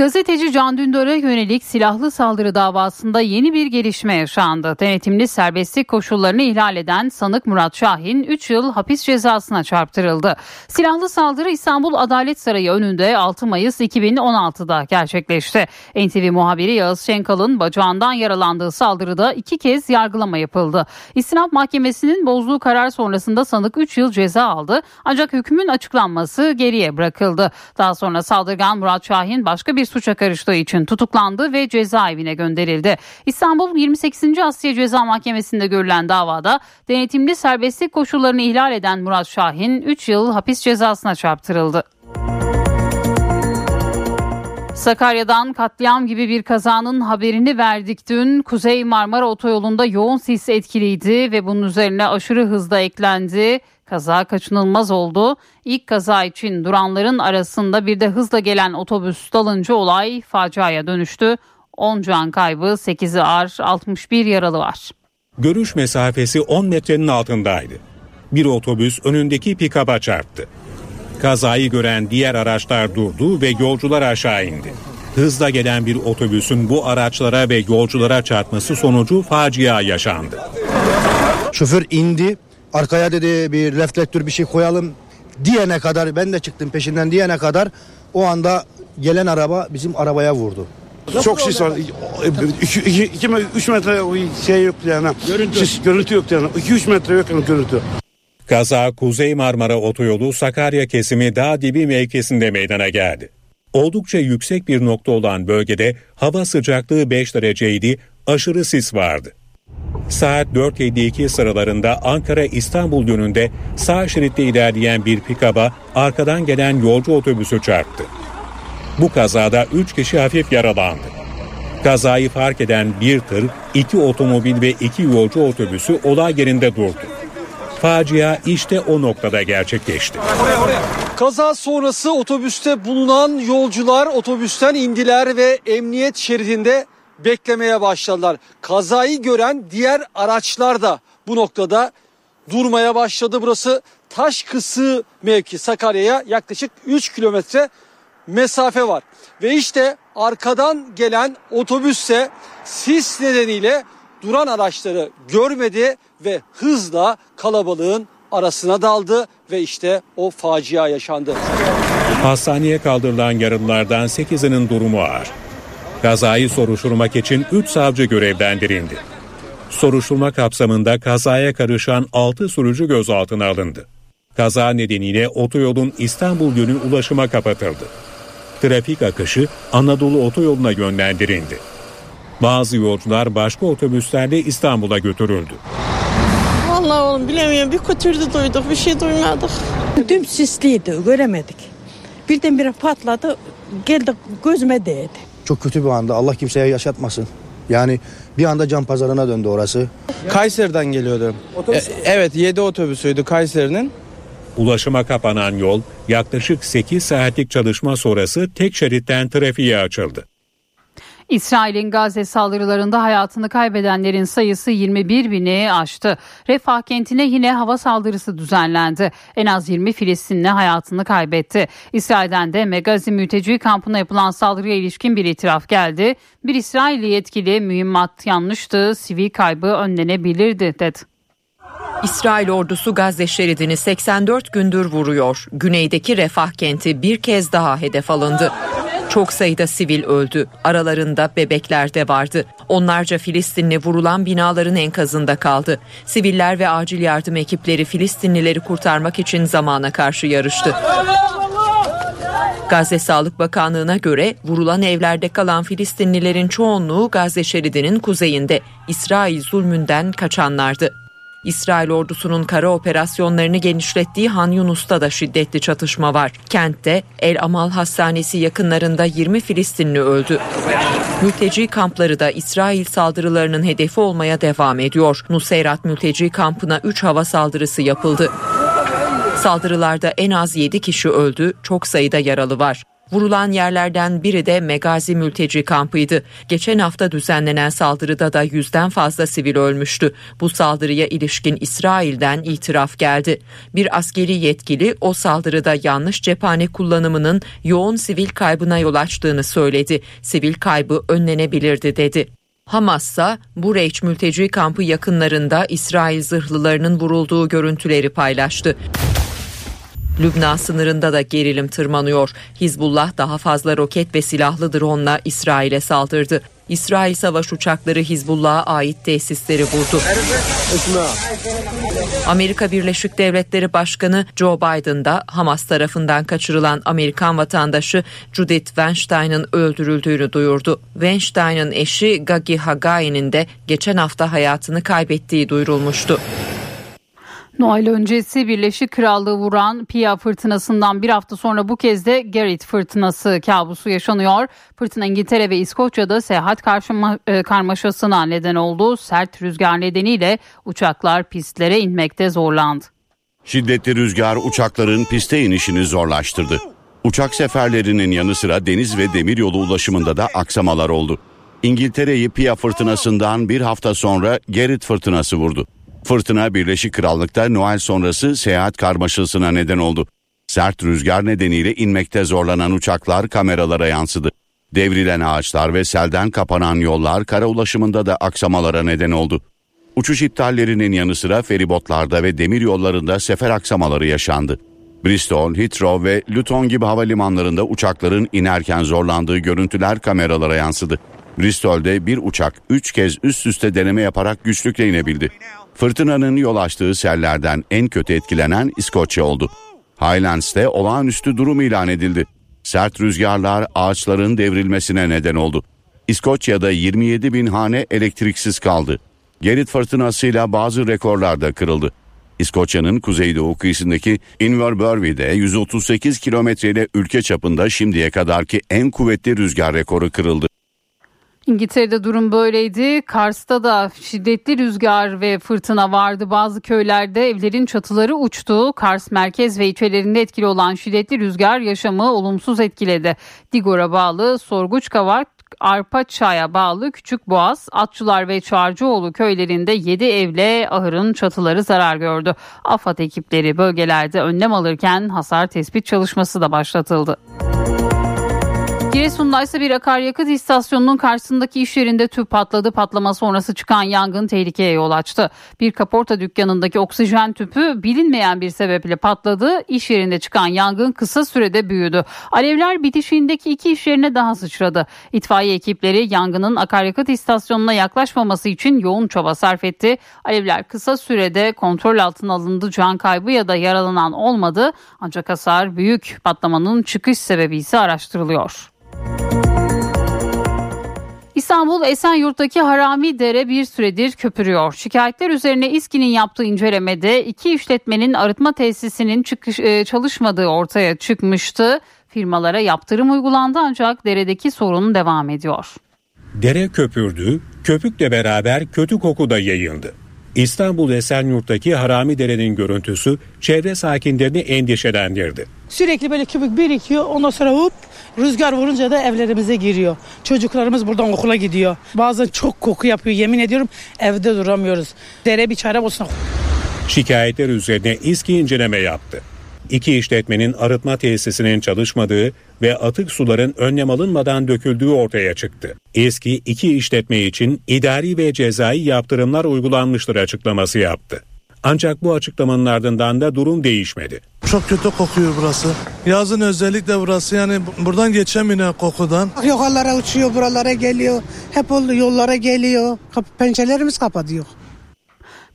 Gazeteci Can Dündar'a yönelik silahlı saldırı davasında yeni bir gelişme yaşandı. Denetimli serbestlik koşullarını ihlal eden sanık Murat Şahin 3 yıl hapis cezasına çarptırıldı. Silahlı saldırı İstanbul Adalet Sarayı önünde 6 Mayıs 2016'da gerçekleşti. NTV muhabiri Yağız Şenkal'ın bacağından yaralandığı saldırıda iki kez yargılama yapıldı. İstinaf Mahkemesi'nin bozduğu karar sonrasında sanık 3 yıl ceza aldı ancak hükmün açıklanması geriye bırakıldı. Daha sonra saldırgan Murat Şahin başka bir suça karıştığı için tutuklandı ve cezaevine gönderildi. İstanbul 28. Asya Ceza Mahkemesi'nde görülen davada denetimli serbestlik koşullarını ihlal eden Murat Şahin 3 yıl hapis cezasına çarptırıldı. Sakarya'dan katliam gibi bir kazanın haberini verdik dün. Kuzey Marmara Otoyolu'nda yoğun sis etkiliydi ve bunun üzerine aşırı hızda eklendi. Kaza kaçınılmaz oldu. İlk kaza için duranların arasında bir de hızla gelen otobüs dalınca olay faciaya dönüştü. 10 can kaybı, 8'i ağır, 61 yaralı var. Görüş mesafesi 10 metrenin altındaydı. Bir otobüs önündeki pikaba çarptı. Kazayı gören diğer araçlar durdu ve yolcular aşağı indi. Hızla gelen bir otobüsün bu araçlara ve yolculara çarpması sonucu facia yaşandı. Şoför indi. Arkaya dedi bir reflektör bir şey koyalım diyene kadar ben de çıktım peşinden diyene kadar o anda gelen araba bizim arabaya vurdu. Çok sis var. 2-3 metre şey yoktu yani. Görüntü. Sis, görüntü yoktu yani. 2-3 metre yok yani görüntü. Kaza Kuzey Marmara Otoyolu Sakarya kesimi dağ dibi mevkisinde meydana geldi. Oldukça yüksek bir nokta olan bölgede hava sıcaklığı 5 dereceydi, aşırı sis vardı. Saat 4.52 sıralarında Ankara-İstanbul yönünde sağ şeritte ilerleyen bir pikaba arkadan gelen yolcu otobüsü çarptı. Bu kazada 3 kişi hafif yaralandı. Kazayı fark eden bir tır, iki otomobil ve iki yolcu otobüsü olay yerinde durdu. Facia işte o noktada gerçekleşti. Kaza sonrası otobüste bulunan yolcular otobüsten indiler ve emniyet şeridinde beklemeye başladılar. Kazayı gören diğer araçlar da bu noktada durmaya başladı. Burası Taşkısı mevki Sakarya'ya yaklaşık 3 kilometre mesafe var. Ve işte arkadan gelen otobüsse sis nedeniyle duran araçları görmedi ve hızla kalabalığın arasına daldı ve işte o facia yaşandı. Hastaneye kaldırılan yaralılardan 8'inin durumu ağır. Kazayı soruşturmak için 3 savcı görevlendirildi. Soruşturma kapsamında kazaya karışan 6 sürücü gözaltına alındı. Kaza nedeniyle otoyolun İstanbul yönü ulaşıma kapatıldı. Trafik akışı Anadolu otoyoluna yönlendirildi. Bazı yolcular başka otobüslerle İstanbul'a götürüldü. Vallahi oğlum bilemiyorum bir kötürdü duyduk bir şey duymadık. Düm sisliydi göremedik. Birdenbire patladı geldi gözüme değdi. Çok kötü bir anda Allah kimseye yaşatmasın. Yani bir anda can pazarına döndü orası. Kayseri'den geliyordu. E, evet 7 otobüsüydü Kayseri'nin. Ulaşıma kapanan yol yaklaşık 8 saatlik çalışma sonrası tek şeritten trafiğe açıldı. İsrail'in Gazze saldırılarında hayatını kaybedenlerin sayısı 21 bini aştı. Refah kentine yine hava saldırısı düzenlendi. En az 20 Filistinli hayatını kaybetti. İsrail'den de Megazi mülteci kampına yapılan saldırıya ilişkin bir itiraf geldi. Bir İsrailli yetkili mühimmat yanlıştı, sivil kaybı önlenebilirdi dedi. İsrail ordusu Gazze şeridini 84 gündür vuruyor. Güneydeki Refah kenti bir kez daha hedef alındı. Çok sayıda sivil öldü. Aralarında bebekler de vardı. Onlarca Filistinli vurulan binaların enkazında kaldı. Siviller ve acil yardım ekipleri Filistinlileri kurtarmak için zamana karşı yarıştı. Gazze Sağlık Bakanlığı'na göre vurulan evlerde kalan Filistinlilerin çoğunluğu Gazze şeridinin kuzeyinde İsrail zulmünden kaçanlardı. İsrail ordusunun kara operasyonlarını genişlettiği Han Yunus'ta da şiddetli çatışma var. Kentte El Amal Hastanesi yakınlarında 20 Filistinli öldü. Mülteci kampları da İsrail saldırılarının hedefi olmaya devam ediyor. Nuseyrat mülteci kampına 3 hava saldırısı yapıldı. Saldırılarda en az 7 kişi öldü, çok sayıda yaralı var. Vurulan yerlerden biri de Megazi mülteci kampıydı. Geçen hafta düzenlenen saldırıda da yüzden fazla sivil ölmüştü. Bu saldırıya ilişkin İsrail'den itiraf geldi. Bir askeri yetkili o saldırıda yanlış cephane kullanımının yoğun sivil kaybına yol açtığını söyledi. Sivil kaybı önlenebilirdi dedi. Hamas ise Bureç mülteci kampı yakınlarında İsrail zırhlılarının vurulduğu görüntüleri paylaştı. Lübnan sınırında da gerilim tırmanıyor. Hizbullah daha fazla roket ve silahlı dronla İsrail'e saldırdı. İsrail savaş uçakları Hizbullah'a ait tesisleri vurdu. Amerika Birleşik Devletleri Başkanı Joe Biden da Hamas tarafından kaçırılan Amerikan vatandaşı Judith Weinstein'ın öldürüldüğünü duyurdu. Weinstein'ın eşi Gagi Hagai'nin de geçen hafta hayatını kaybettiği duyurulmuştu. Noel öncesi Birleşik Krallığı vuran Pia fırtınasından bir hafta sonra bu kez de Gerrit fırtınası kabusu yaşanıyor. Fırtına İngiltere ve İskoçya'da seyahat karşıma, e, karmaşasına neden oldu. Sert rüzgar nedeniyle uçaklar pistlere inmekte zorlandı. Şiddetli rüzgar uçakların piste inişini zorlaştırdı. Uçak seferlerinin yanı sıra deniz ve demiryolu ulaşımında da aksamalar oldu. İngiltere'yi Pia fırtınasından bir hafta sonra Gerrit fırtınası vurdu. Fırtına Birleşik Krallık'ta Noel sonrası seyahat karmaşasına neden oldu. Sert rüzgar nedeniyle inmekte zorlanan uçaklar kameralara yansıdı. Devrilen ağaçlar ve selden kapanan yollar kara ulaşımında da aksamalara neden oldu. Uçuş iptallerinin yanı sıra feribotlarda ve demir yollarında sefer aksamaları yaşandı. Bristol, Heathrow ve Luton gibi havalimanlarında uçakların inerken zorlandığı görüntüler kameralara yansıdı. Bristol'de bir uçak 3 kez üst üste deneme yaparak güçlükle inebildi. Fırtınanın yol açtığı sellerden en kötü etkilenen İskoçya oldu. Highlands'te olağanüstü durum ilan edildi. Sert rüzgarlar ağaçların devrilmesine neden oldu. İskoçya'da 27 bin hane elektriksiz kaldı. Gerrit fırtınasıyla bazı rekorlar da kırıldı. İskoçya'nın kuzeydoğu kıyısındaki Inverbervie'de 138 kilometreyle ülke çapında şimdiye kadarki en kuvvetli rüzgar rekoru kırıldı. İngiltere'de durum böyleydi. Kars'ta da şiddetli rüzgar ve fırtına vardı. Bazı köylerde evlerin çatıları uçtu. Kars merkez ve ilçelerinde etkili olan şiddetli rüzgar yaşamı olumsuz etkiledi. Digor'a bağlı Sorguç Kavak Arpaçay'a bağlı Küçük Boğaz, Atçılar ve Çağrıcıoğlu köylerinde 7 evle ahırın çatıları zarar gördü. AFAD ekipleri bölgelerde önlem alırken hasar tespit çalışması da başlatıldı. Giresun'da ise bir akaryakıt istasyonunun karşısındaki iş yerinde tüp patladı. Patlama sonrası çıkan yangın tehlikeye yol açtı. Bir kaporta dükkanındaki oksijen tüpü bilinmeyen bir sebeple patladı. İş yerinde çıkan yangın kısa sürede büyüdü. Alevler bitişiğindeki iki iş yerine daha sıçradı. İtfaiye ekipleri yangının akaryakıt istasyonuna yaklaşmaması için yoğun çaba sarf etti. Alevler kısa sürede kontrol altına alındı. Can kaybı ya da yaralanan olmadı. Ancak hasar büyük. Patlamanın çıkış sebebi ise araştırılıyor. İstanbul Esenyurt'taki Harami Dere bir süredir köpürüyor. Şikayetler üzerine İSKİ'nin yaptığı incelemede iki işletmenin arıtma tesisinin çıkış, e, çalışmadığı ortaya çıkmıştı. Firmalara yaptırım uygulandı ancak deredeki sorun devam ediyor. Dere köpürdü, köpükle beraber kötü koku da yayıldı. İstanbul Esenyurt'taki Harami Dere'nin görüntüsü çevre sakinlerini endişelendirdi. Sürekli böyle köpük birikiyor ondan sonra hop rüzgar vurunca da evlerimize giriyor. Çocuklarımız buradan okula gidiyor. Bazen çok koku yapıyor yemin ediyorum evde duramıyoruz. Dere bir çare olsun. Şikayetler üzerine İSKİ inceleme yaptı. İki işletmenin arıtma tesisinin çalışmadığı ve atık suların önlem alınmadan döküldüğü ortaya çıktı. Eski iki işletme için idari ve cezai yaptırımlar uygulanmıştır açıklaması yaptı. Ancak bu açıklamanın ardından da durum değişmedi. Çok kötü kokuyor burası. Yazın özellikle burası yani buradan geçemiyor kokudan. Yukarılara uçuyor buralara geliyor. Hep oldu yollara geliyor. Kapı, pencerelerimiz kapatıyor.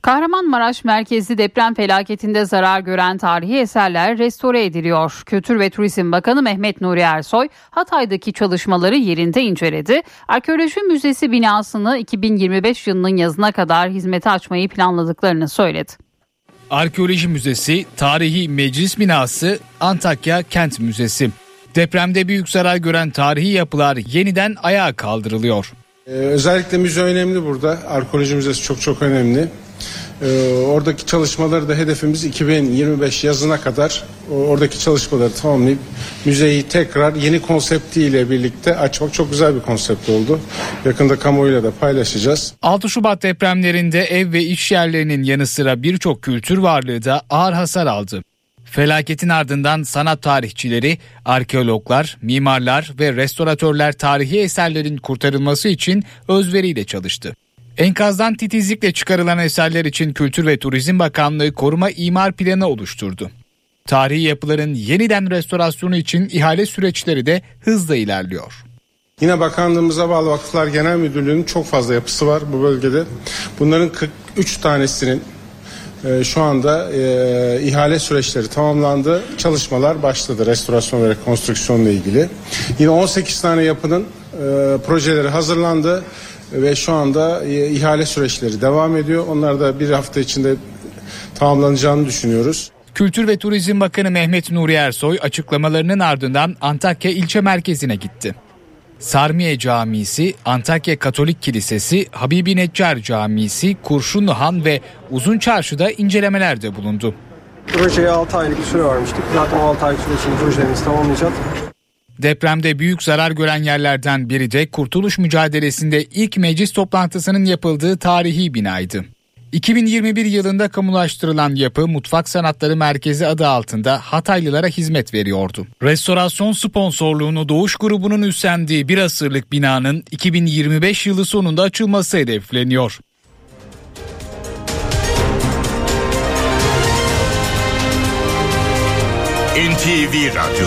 Kahramanmaraş merkezli deprem felaketinde zarar gören tarihi eserler restore ediliyor. Kültür ve Turizm Bakanı Mehmet Nuri Ersoy Hatay'daki çalışmaları yerinde inceledi. Arkeoloji Müzesi binasını 2025 yılının yazına kadar hizmete açmayı planladıklarını söyledi. Arkeoloji Müzesi, Tarihi Meclis Binası, Antakya Kent Müzesi. Depremde büyük zarar gören tarihi yapılar yeniden ayağa kaldırılıyor. Ee, özellikle müze önemli burada. Arkeoloji Müzesi çok çok önemli. Ee, oradaki çalışmaları da hedefimiz 2025 yazına kadar oradaki çalışmaları tamamlayıp müzeyi tekrar yeni konseptiyle birlikte açmak çok güzel bir konsept oldu. Yakında kamuoyuyla da paylaşacağız. 6 Şubat depremlerinde ev ve iş yerlerinin yanı sıra birçok kültür varlığı da ağır hasar aldı. Felaketin ardından sanat tarihçileri, arkeologlar, mimarlar ve restoratörler tarihi eserlerin kurtarılması için özveriyle çalıştı. Enkazdan titizlikle çıkarılan eserler için Kültür ve Turizm Bakanlığı koruma imar planı oluşturdu. Tarihi yapıların yeniden restorasyonu için ihale süreçleri de hızla ilerliyor. Yine bakanlığımıza bağlı Vakıflar Genel Müdürlüğü'nün çok fazla yapısı var bu bölgede. Bunların 43 tanesinin e, şu anda e, ihale süreçleri tamamlandı. Çalışmalar başladı restorasyon ve rekonstrüksiyonla ilgili. Yine 18 tane yapının e, projeleri hazırlandı ve şu anda e, ihale süreçleri devam ediyor. Onlar da bir hafta içinde tamamlanacağını düşünüyoruz. Kültür ve Turizm Bakanı Mehmet Nuri Ersoy açıklamalarının ardından Antakya ilçe merkezine gitti. Sarmiye Camisi, Antakya Katolik Kilisesi, Habibi Neccar Camisi, Kurşunlu Han ve Uzun Çarşı'da incelemelerde bulundu. Projeye 6 aylık bir süre vermiştik. Zaten o 6 aylık süre içinde projelerimizi tamamlayacağız. Depremde büyük zarar gören yerlerden biri de kurtuluş mücadelesinde ilk meclis toplantısının yapıldığı tarihi binaydı. 2021 yılında kamulaştırılan yapı Mutfak Sanatları Merkezi adı altında Hataylılara hizmet veriyordu. Restorasyon sponsorluğunu Doğuş grubunun üstlendiği bir asırlık binanın 2025 yılı sonunda açılması hedefleniyor. NTV Radyo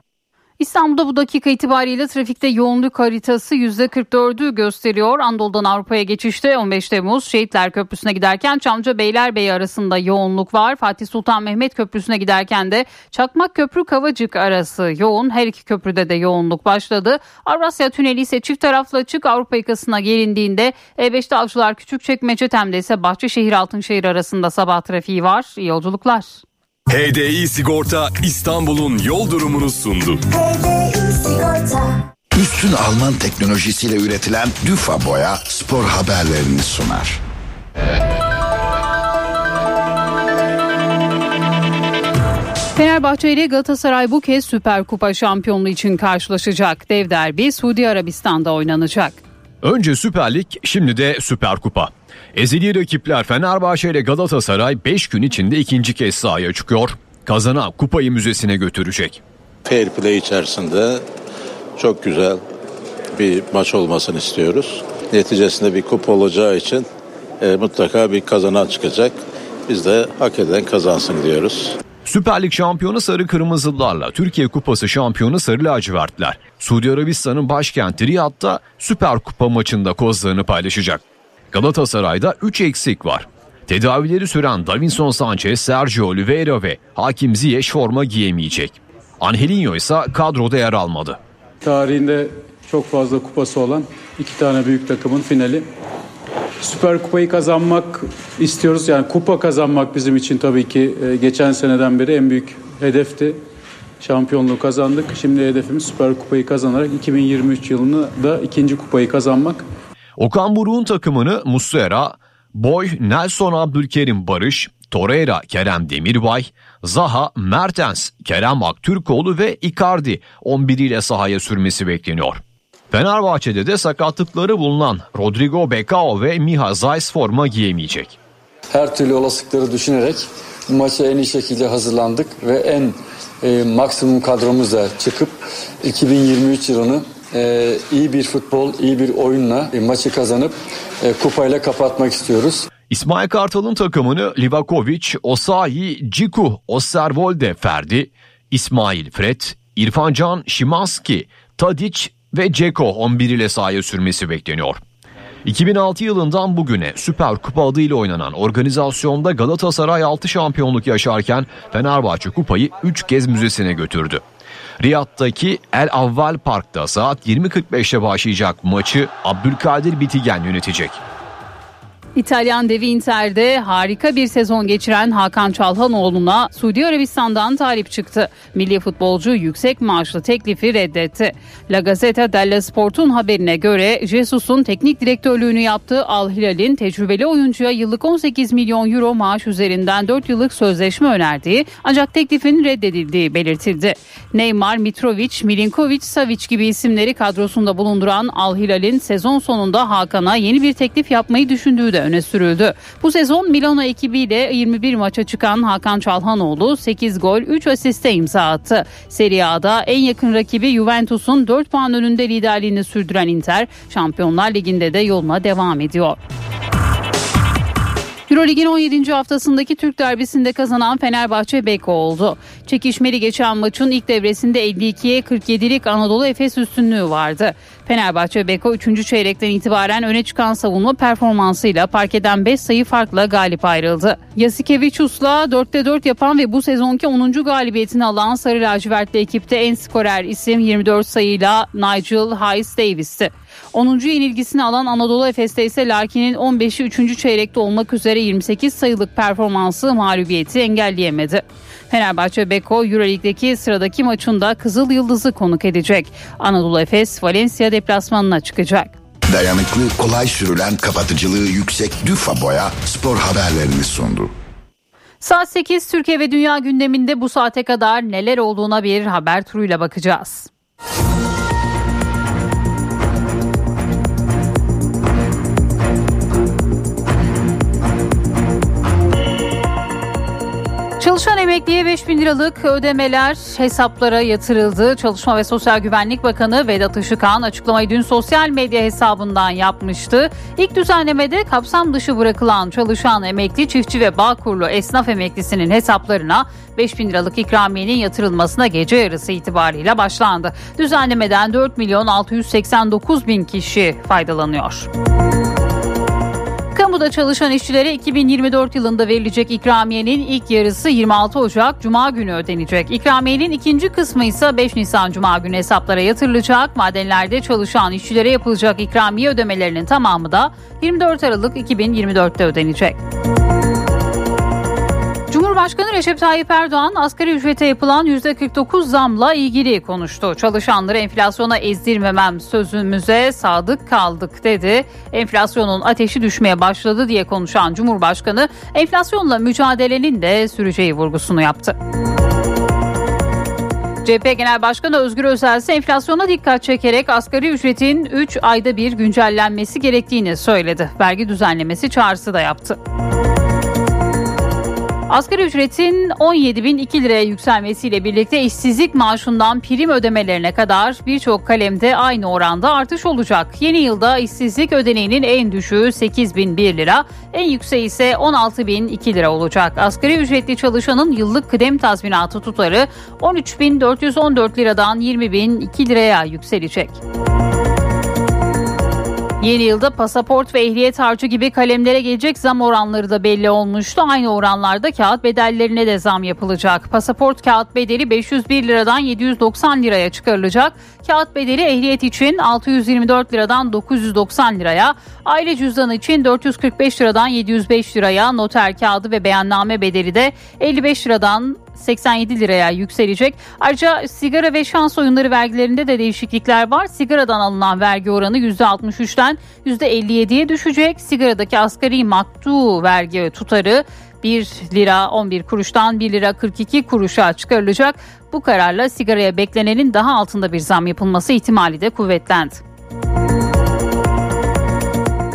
İstanbul'da bu dakika itibariyle trafikte yoğunluk haritası %44'ü gösteriyor. Anadolu'dan Avrupa'ya geçişte 15 Temmuz Şehitler Köprüsü'ne giderken Çamca Beylerbeyi arasında yoğunluk var. Fatih Sultan Mehmet Köprüsü'ne giderken de Çakmak Köprü Kavacık arası yoğun. Her iki köprüde de yoğunluk başladı. Avrasya Tüneli ise çift taraflı açık Avrupa yakasına gelindiğinde E5'te Avcılar Küçükçekmece Tem'de ise Bahçeşehir Altınşehir arasında sabah trafiği var. İyi yolculuklar. HDI Sigorta İstanbul'un yol durumunu sundu. Üstün Alman teknolojisiyle üretilen Düfa Boya spor haberlerini sunar. Fenerbahçe ile Galatasaray bu kez Süper Kupa şampiyonluğu için karşılaşacak. Dev derbi Suudi Arabistan'da oynanacak. Önce Süper Lig, şimdi de Süper Kupa. Ezeli rakipler Fenerbahçe ile Galatasaray 5 gün içinde ikinci kez sahaya çıkıyor. Kazanan kupayı müzesine götürecek. Fair play içerisinde çok güzel bir maç olmasını istiyoruz. Neticesinde bir kupa olacağı için e, mutlaka bir kazanan çıkacak. Biz de hak eden kazansın diyoruz. Süper Lig şampiyonu Sarı Kırmızılarla Türkiye Kupası şampiyonu Sarı Lacivertler. Suudi Arabistan'ın başkenti Riyad'da Süper Kupa maçında kozlarını paylaşacak. Galatasaray'da 3 eksik var. Tedavileri süren Davinson Sanchez, Sergio Oliveira ve Hakim Ziyech forma giyemeyecek. Angelinho ise kadroda yer almadı. Tarihinde çok fazla kupası olan iki tane büyük takımın finali. Süper Kupayı kazanmak istiyoruz. Yani kupa kazanmak bizim için tabii ki e, geçen seneden beri en büyük hedefti. Şampiyonluğu kazandık. Şimdi hedefimiz Süper Kupayı kazanarak 2023 yılını da ikinci kupayı kazanmak. Okan Buruk'un takımını Muslera, Boy, Nelson Abdülkerim Barış, Torreira, Kerem Demirbay, Zaha, Mertens, Kerem Aktürkoğlu ve Icardi 11 ile sahaya sürmesi bekleniyor. Fenerbahçe'de de sakatlıkları bulunan Rodrigo Becao ve Miha Zayis forma giyemeyecek. Her türlü olasılıkları düşünerek bu maça en iyi şekilde hazırlandık ve en e, maksimum kadromuzla çıkıp 2023 yılını e, iyi bir futbol, iyi bir oyunla e, maçı kazanıp e, kupayla kapatmak istiyoruz. İsmail Kartal'ın takımını Livakovic, Osayi, Ciku, Osterwolde Ferdi, İsmail Fred, İrfancan Şimanski, Tadic ve Ceko 11 ile sahaya sürmesi bekleniyor. 2006 yılından bugüne Süper Kupa adıyla oynanan organizasyonda Galatasaray 6 şampiyonluk yaşarken Fenerbahçe kupayı 3 kez müzesine götürdü. Riyad'daki El Avval Park'ta saat 20.45'te başlayacak maçı Abdülkadir Bitigen yönetecek. İtalyan devi Inter'de harika bir sezon geçiren Hakan Çalhanoğlu'na Suudi Arabistan'dan talip çıktı. Milli futbolcu yüksek maaşlı teklifi reddetti. La Gazzetta dello Sport'un haberine göre Jesus'un teknik direktörlüğünü yaptığı Al Hilal'in tecrübeli oyuncuya yıllık 18 milyon euro maaş üzerinden 4 yıllık sözleşme önerdiği ancak teklifin reddedildiği belirtildi. Neymar, Mitrovic, Milinkovic, Savic gibi isimleri kadrosunda bulunduran Al Hilal'in sezon sonunda Hakan'a yeni bir teklif yapmayı düşündüğü de öne sürüldü. Bu sezon Milano ekibiyle 21 maça çıkan Hakan Çalhanoğlu 8 gol 3 asiste imza attı. Serie A'da en yakın rakibi Juventus'un 4 puan önünde liderliğini sürdüren Inter Şampiyonlar Ligi'nde de yoluna devam ediyor. Eurolig'in 17. haftasındaki Türk derbisinde kazanan Fenerbahçe Beko oldu. Çekişmeli geçen maçın ilk devresinde 52'ye 47'lik Anadolu Efes üstünlüğü vardı. Fenerbahçe Beko 3. çeyrekten itibaren öne çıkan savunma performansıyla parkeden 5 sayı farkla galip ayrıldı. Yasikevicius'la 4'te 4 yapan ve bu sezonki 10. galibiyetini alan Sarı Lacivertli ekipte en skorer isim 24 sayıyla Nigel Hayes Davis'ti. 10. yenilgisini alan Anadolu Efes'te ise Larkin'in 15'i 3. çeyrekte olmak üzere 28 sayılık performansı mağlubiyeti engelleyemedi. Fenerbahçe Beko Euroleague'deki sıradaki maçında Kızıl Yıldız'ı konuk edecek. Anadolu Efes Valencia deplasmanına çıkacak. Dayanıklı, kolay sürülen, kapatıcılığı yüksek Düfa Boya spor haberlerini sundu. Saat 8 Türkiye ve Dünya gündeminde bu saate kadar neler olduğuna bir haber turuyla bakacağız. Çalışan emekliye 5 bin liralık ödemeler hesaplara yatırıldı. Çalışma ve Sosyal Güvenlik Bakanı Vedat Işıkhan açıklamayı dün sosyal medya hesabından yapmıştı. İlk düzenlemede kapsam dışı bırakılan çalışan emekli, çiftçi ve bağ kurulu esnaf emeklisinin hesaplarına 5 bin liralık ikramiyenin yatırılmasına gece yarısı itibariyle başlandı. Düzenlemeden 4 milyon 689 bin kişi faydalanıyor. Kamuda çalışan işçilere 2024 yılında verilecek ikramiyenin ilk yarısı 26 Ocak Cuma günü ödenecek. İkramiyenin ikinci kısmı ise 5 Nisan Cuma günü hesaplara yatırılacak. Madenlerde çalışan işçilere yapılacak ikramiye ödemelerinin tamamı da 24 Aralık 2024'te ödenecek. Cumhurbaşkanı Recep Tayyip Erdoğan asgari ücrete yapılan %49 zamla ilgili konuştu. Çalışanları enflasyona ezdirmemem sözümüze sadık kaldık dedi. Enflasyonun ateşi düşmeye başladı diye konuşan Cumhurbaşkanı enflasyonla mücadelenin de süreceği vurgusunu yaptı. CHP Genel Başkanı Özgür Özel ise enflasyona dikkat çekerek asgari ücretin 3 ayda bir güncellenmesi gerektiğini söyledi. Vergi düzenlemesi çağrısı da yaptı. Asgari ücretin 17.002 liraya yükselmesiyle birlikte işsizlik maaşından prim ödemelerine kadar birçok kalemde aynı oranda artış olacak. Yeni yılda işsizlik ödeneğinin en düşüğü 8.001 lira, en yükseği ise 16.002 lira olacak. Asgari ücretli çalışanın yıllık kıdem tazminatı tutarı 13.414 liradan 20.002 liraya yükselecek. Yeni yılda pasaport ve ehliyet harcı gibi kalemlere gelecek zam oranları da belli olmuştu. Aynı oranlarda kağıt bedellerine de zam yapılacak. Pasaport kağıt bedeli 501 liradan 790 liraya çıkarılacak. Kağıt bedeli ehliyet için 624 liradan 990 liraya, aile cüzdanı için 445 liradan 705 liraya, noter kağıdı ve beyanname bedeli de 55 liradan 87 liraya yükselecek. Ayrıca sigara ve şans oyunları vergilerinde de değişiklikler var. Sigaradan alınan vergi oranı %63'ten %57'ye düşecek. Sigaradaki asgari maktu vergi tutarı 1 lira 11 kuruştan 1 lira 42 kuruşa çıkarılacak. Bu kararla sigaraya beklenenin daha altında bir zam yapılması ihtimali de kuvvetlendi.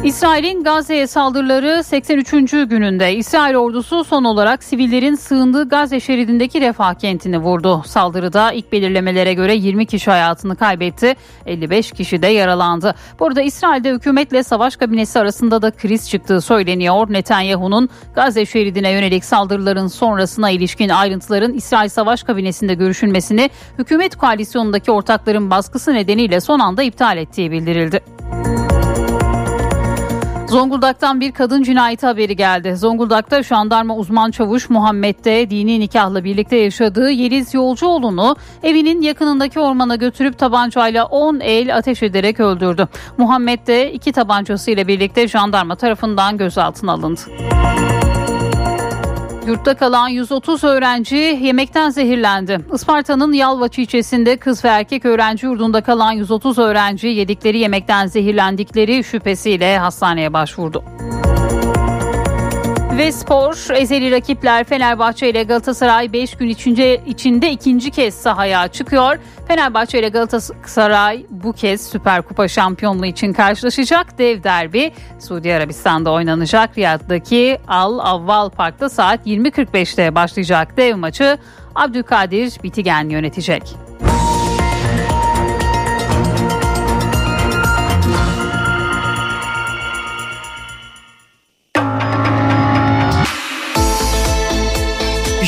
İsrail'in Gazze'ye saldırıları 83. gününde İsrail ordusu son olarak sivillerin sığındığı Gazze şeridindeki Refah kentini vurdu. Saldırıda ilk belirlemelere göre 20 kişi hayatını kaybetti, 55 kişi de yaralandı. Burada İsrail'de hükümetle savaş kabinesi arasında da kriz çıktığı söyleniyor. Netanyahu'nun Gazze şeridine yönelik saldırıların sonrasına ilişkin ayrıntıların İsrail Savaş Kabinesi'nde görüşülmesini hükümet koalisyonundaki ortakların baskısı nedeniyle son anda iptal ettiği bildirildi. Zonguldak'tan bir kadın cinayeti haberi geldi. Zonguldak'ta jandarma uzman çavuş Muhammed'de dini nikahla birlikte yaşadığı Yeliz Yolcuoğlu'nu evinin yakınındaki ormana götürüp tabancayla 10 el ateş ederek öldürdü. Muhammed de iki tabancasıyla birlikte jandarma tarafından gözaltına alındı. Yurtta kalan 130 öğrenci yemekten zehirlendi. Isparta'nın Yalvaç ilçesinde kız ve erkek öğrenci yurdunda kalan 130 öğrenci yedikleri yemekten zehirlendikleri şüphesiyle hastaneye başvurdu. Ve spor ezeli rakipler Fenerbahçe ile Galatasaray 5 gün içinde, içinde ikinci kez sahaya çıkıyor. Fenerbahçe ile Galatasaray bu kez Süper Kupa şampiyonluğu için karşılaşacak. Dev derbi Suudi Arabistan'da oynanacak. Riyad'daki Al Avval Park'ta saat 20.45'te başlayacak dev maçı Abdülkadir Bitigen yönetecek.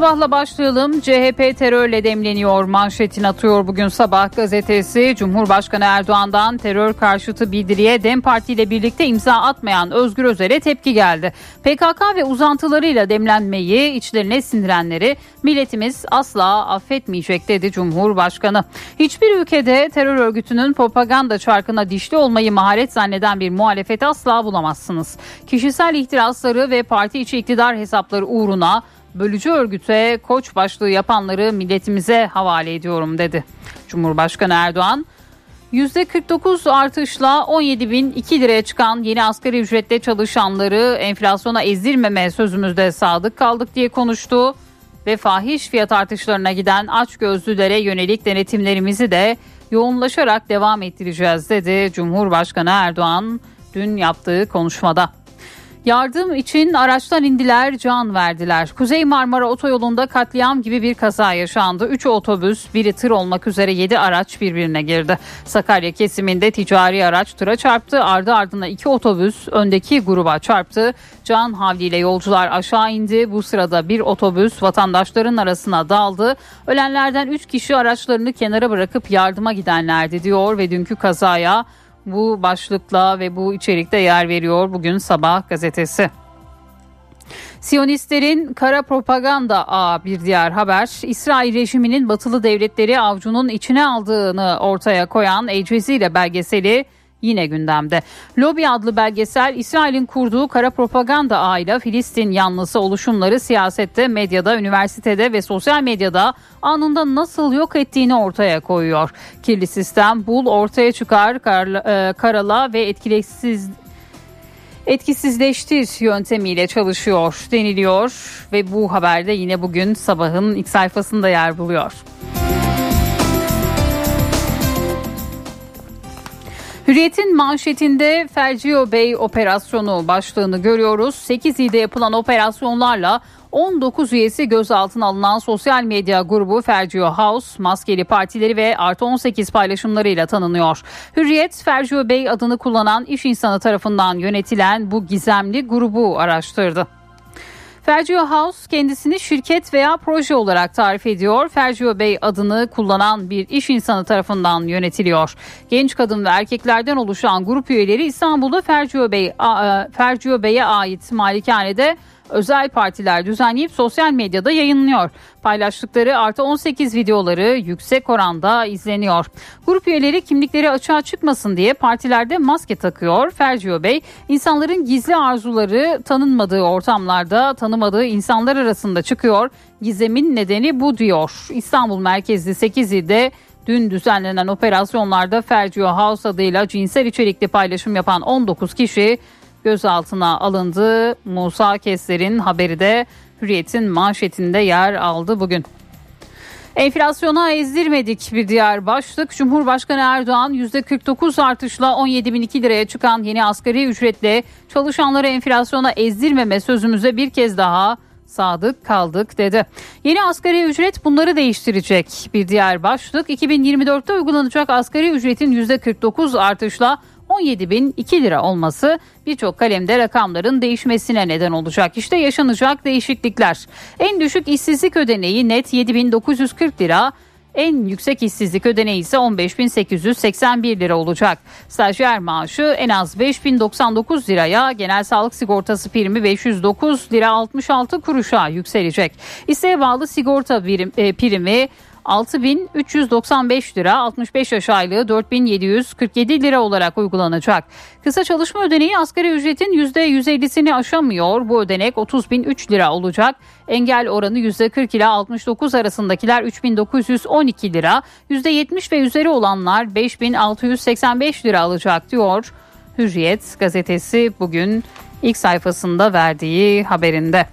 Sabahla başlayalım. CHP terörle demleniyor manşetini atıyor bugün sabah gazetesi. Cumhurbaşkanı Erdoğan'dan terör karşıtı bildiriye DEM Parti ile birlikte imza atmayan Özgür Özel'e tepki geldi. PKK ve uzantılarıyla demlenmeyi içlerine sindirenleri milletimiz asla affetmeyecek dedi Cumhurbaşkanı. Hiçbir ülkede terör örgütünün propaganda çarkına dişli olmayı maharet zanneden bir muhalefet asla bulamazsınız. Kişisel ihtirasları ve parti içi iktidar hesapları uğruna bölücü örgüte koç başlığı yapanları milletimize havale ediyorum dedi. Cumhurbaşkanı Erdoğan %49 artışla 17.002 liraya çıkan yeni asgari ücretle çalışanları enflasyona ezdirmeme sözümüzde sadık kaldık diye konuştu. Ve fahiş fiyat artışlarına giden aç gözlülere yönelik denetimlerimizi de yoğunlaşarak devam ettireceğiz dedi Cumhurbaşkanı Erdoğan dün yaptığı konuşmada. Yardım için araçtan indiler, can verdiler. Kuzey Marmara Otoyolu'nda katliam gibi bir kaza yaşandı. 3 otobüs, biri tır olmak üzere 7 araç birbirine girdi. Sakarya kesiminde ticari araç tıra çarptı. Ardı ardına 2 otobüs öndeki gruba çarptı. Can havliyle yolcular aşağı indi. Bu sırada bir otobüs vatandaşların arasına daldı. Ölenlerden 3 kişi araçlarını kenara bırakıp yardıma gidenlerdi diyor ve dünkü kazaya bu başlıkla ve bu içerikte yer veriyor bugün sabah gazetesi. Siyonistlerin kara propaganda a bir diğer haber. İsrail rejiminin batılı devletleri avcunun içine aldığını ortaya koyan El Cezire belgeseli yine gündemde. Lobby adlı belgesel İsrail'in kurduğu kara propaganda ağıyla Filistin yanlısı oluşumları siyasette, medyada, üniversitede ve sosyal medyada anında nasıl yok ettiğini ortaya koyuyor. Kirli sistem bul ortaya çıkar, kar, e, karala ve etkisiz etkisizleştir yöntemiyle çalışıyor deniliyor ve bu haberde yine bugün sabahın ilk sayfasında yer buluyor. Hürriyet'in manşetinde Fercio Bey operasyonu başlığını görüyoruz. 8 ilde yapılan operasyonlarla 19 üyesi gözaltına alınan sosyal medya grubu Fergio House, maskeli partileri ve artı 18 paylaşımlarıyla tanınıyor. Hürriyet, Fergio Bey adını kullanan iş insanı tarafından yönetilen bu gizemli grubu araştırdı. Fergio House kendisini şirket veya proje olarak tarif ediyor. Fergio Bey adını kullanan bir iş insanı tarafından yönetiliyor. Genç kadın ve erkeklerden oluşan grup üyeleri İstanbul'da Fergio Bey Fergio Bey'e ait malikanede özel partiler düzenleyip sosyal medyada yayınlıyor. Paylaştıkları artı 18 videoları yüksek oranda izleniyor. Grup üyeleri kimlikleri açığa çıkmasın diye partilerde maske takıyor. Fergio Bey insanların gizli arzuları tanınmadığı ortamlarda tanımadığı insanlar arasında çıkıyor. Gizemin nedeni bu diyor. İstanbul merkezli 8 ilde Dün düzenlenen operasyonlarda Fergio House adıyla cinsel içerikli paylaşım yapan 19 kişi gözaltına alındı. Musa Kesler'in haberi de Hürriyet'in manşetinde yer aldı bugün. Enflasyona ezdirmedik bir diğer başlık. Cumhurbaşkanı Erdoğan %49 artışla 17.002 liraya çıkan yeni asgari ücretle çalışanları enflasyona ezdirmeme sözümüze bir kez daha sadık kaldık dedi. Yeni asgari ücret bunları değiştirecek. Bir diğer başlık 2024'te uygulanacak asgari ücretin %49 artışla 17.002 lira olması birçok kalemde rakamların değişmesine neden olacak. İşte yaşanacak değişiklikler. En düşük işsizlik ödeneği net 7.940 lira, en yüksek işsizlik ödeneği ise 15.881 lira olacak. Stajyer maaşı en az 5.099 liraya, genel sağlık sigortası primi 509 lira 66 kuruşa yükselecek. İsteğe bağlı sigorta birim, e, primi 6.395 lira 65 yaş aylığı 4.747 lira olarak uygulanacak. Kısa çalışma ödeneği asgari ücretin %150'sini aşamıyor. Bu ödenek 30.003 lira olacak. Engel oranı %40 ila 69 arasındakiler 3.912 lira. %70 ve üzeri olanlar 5.685 lira alacak diyor. Hürriyet gazetesi bugün ilk sayfasında verdiği haberinde.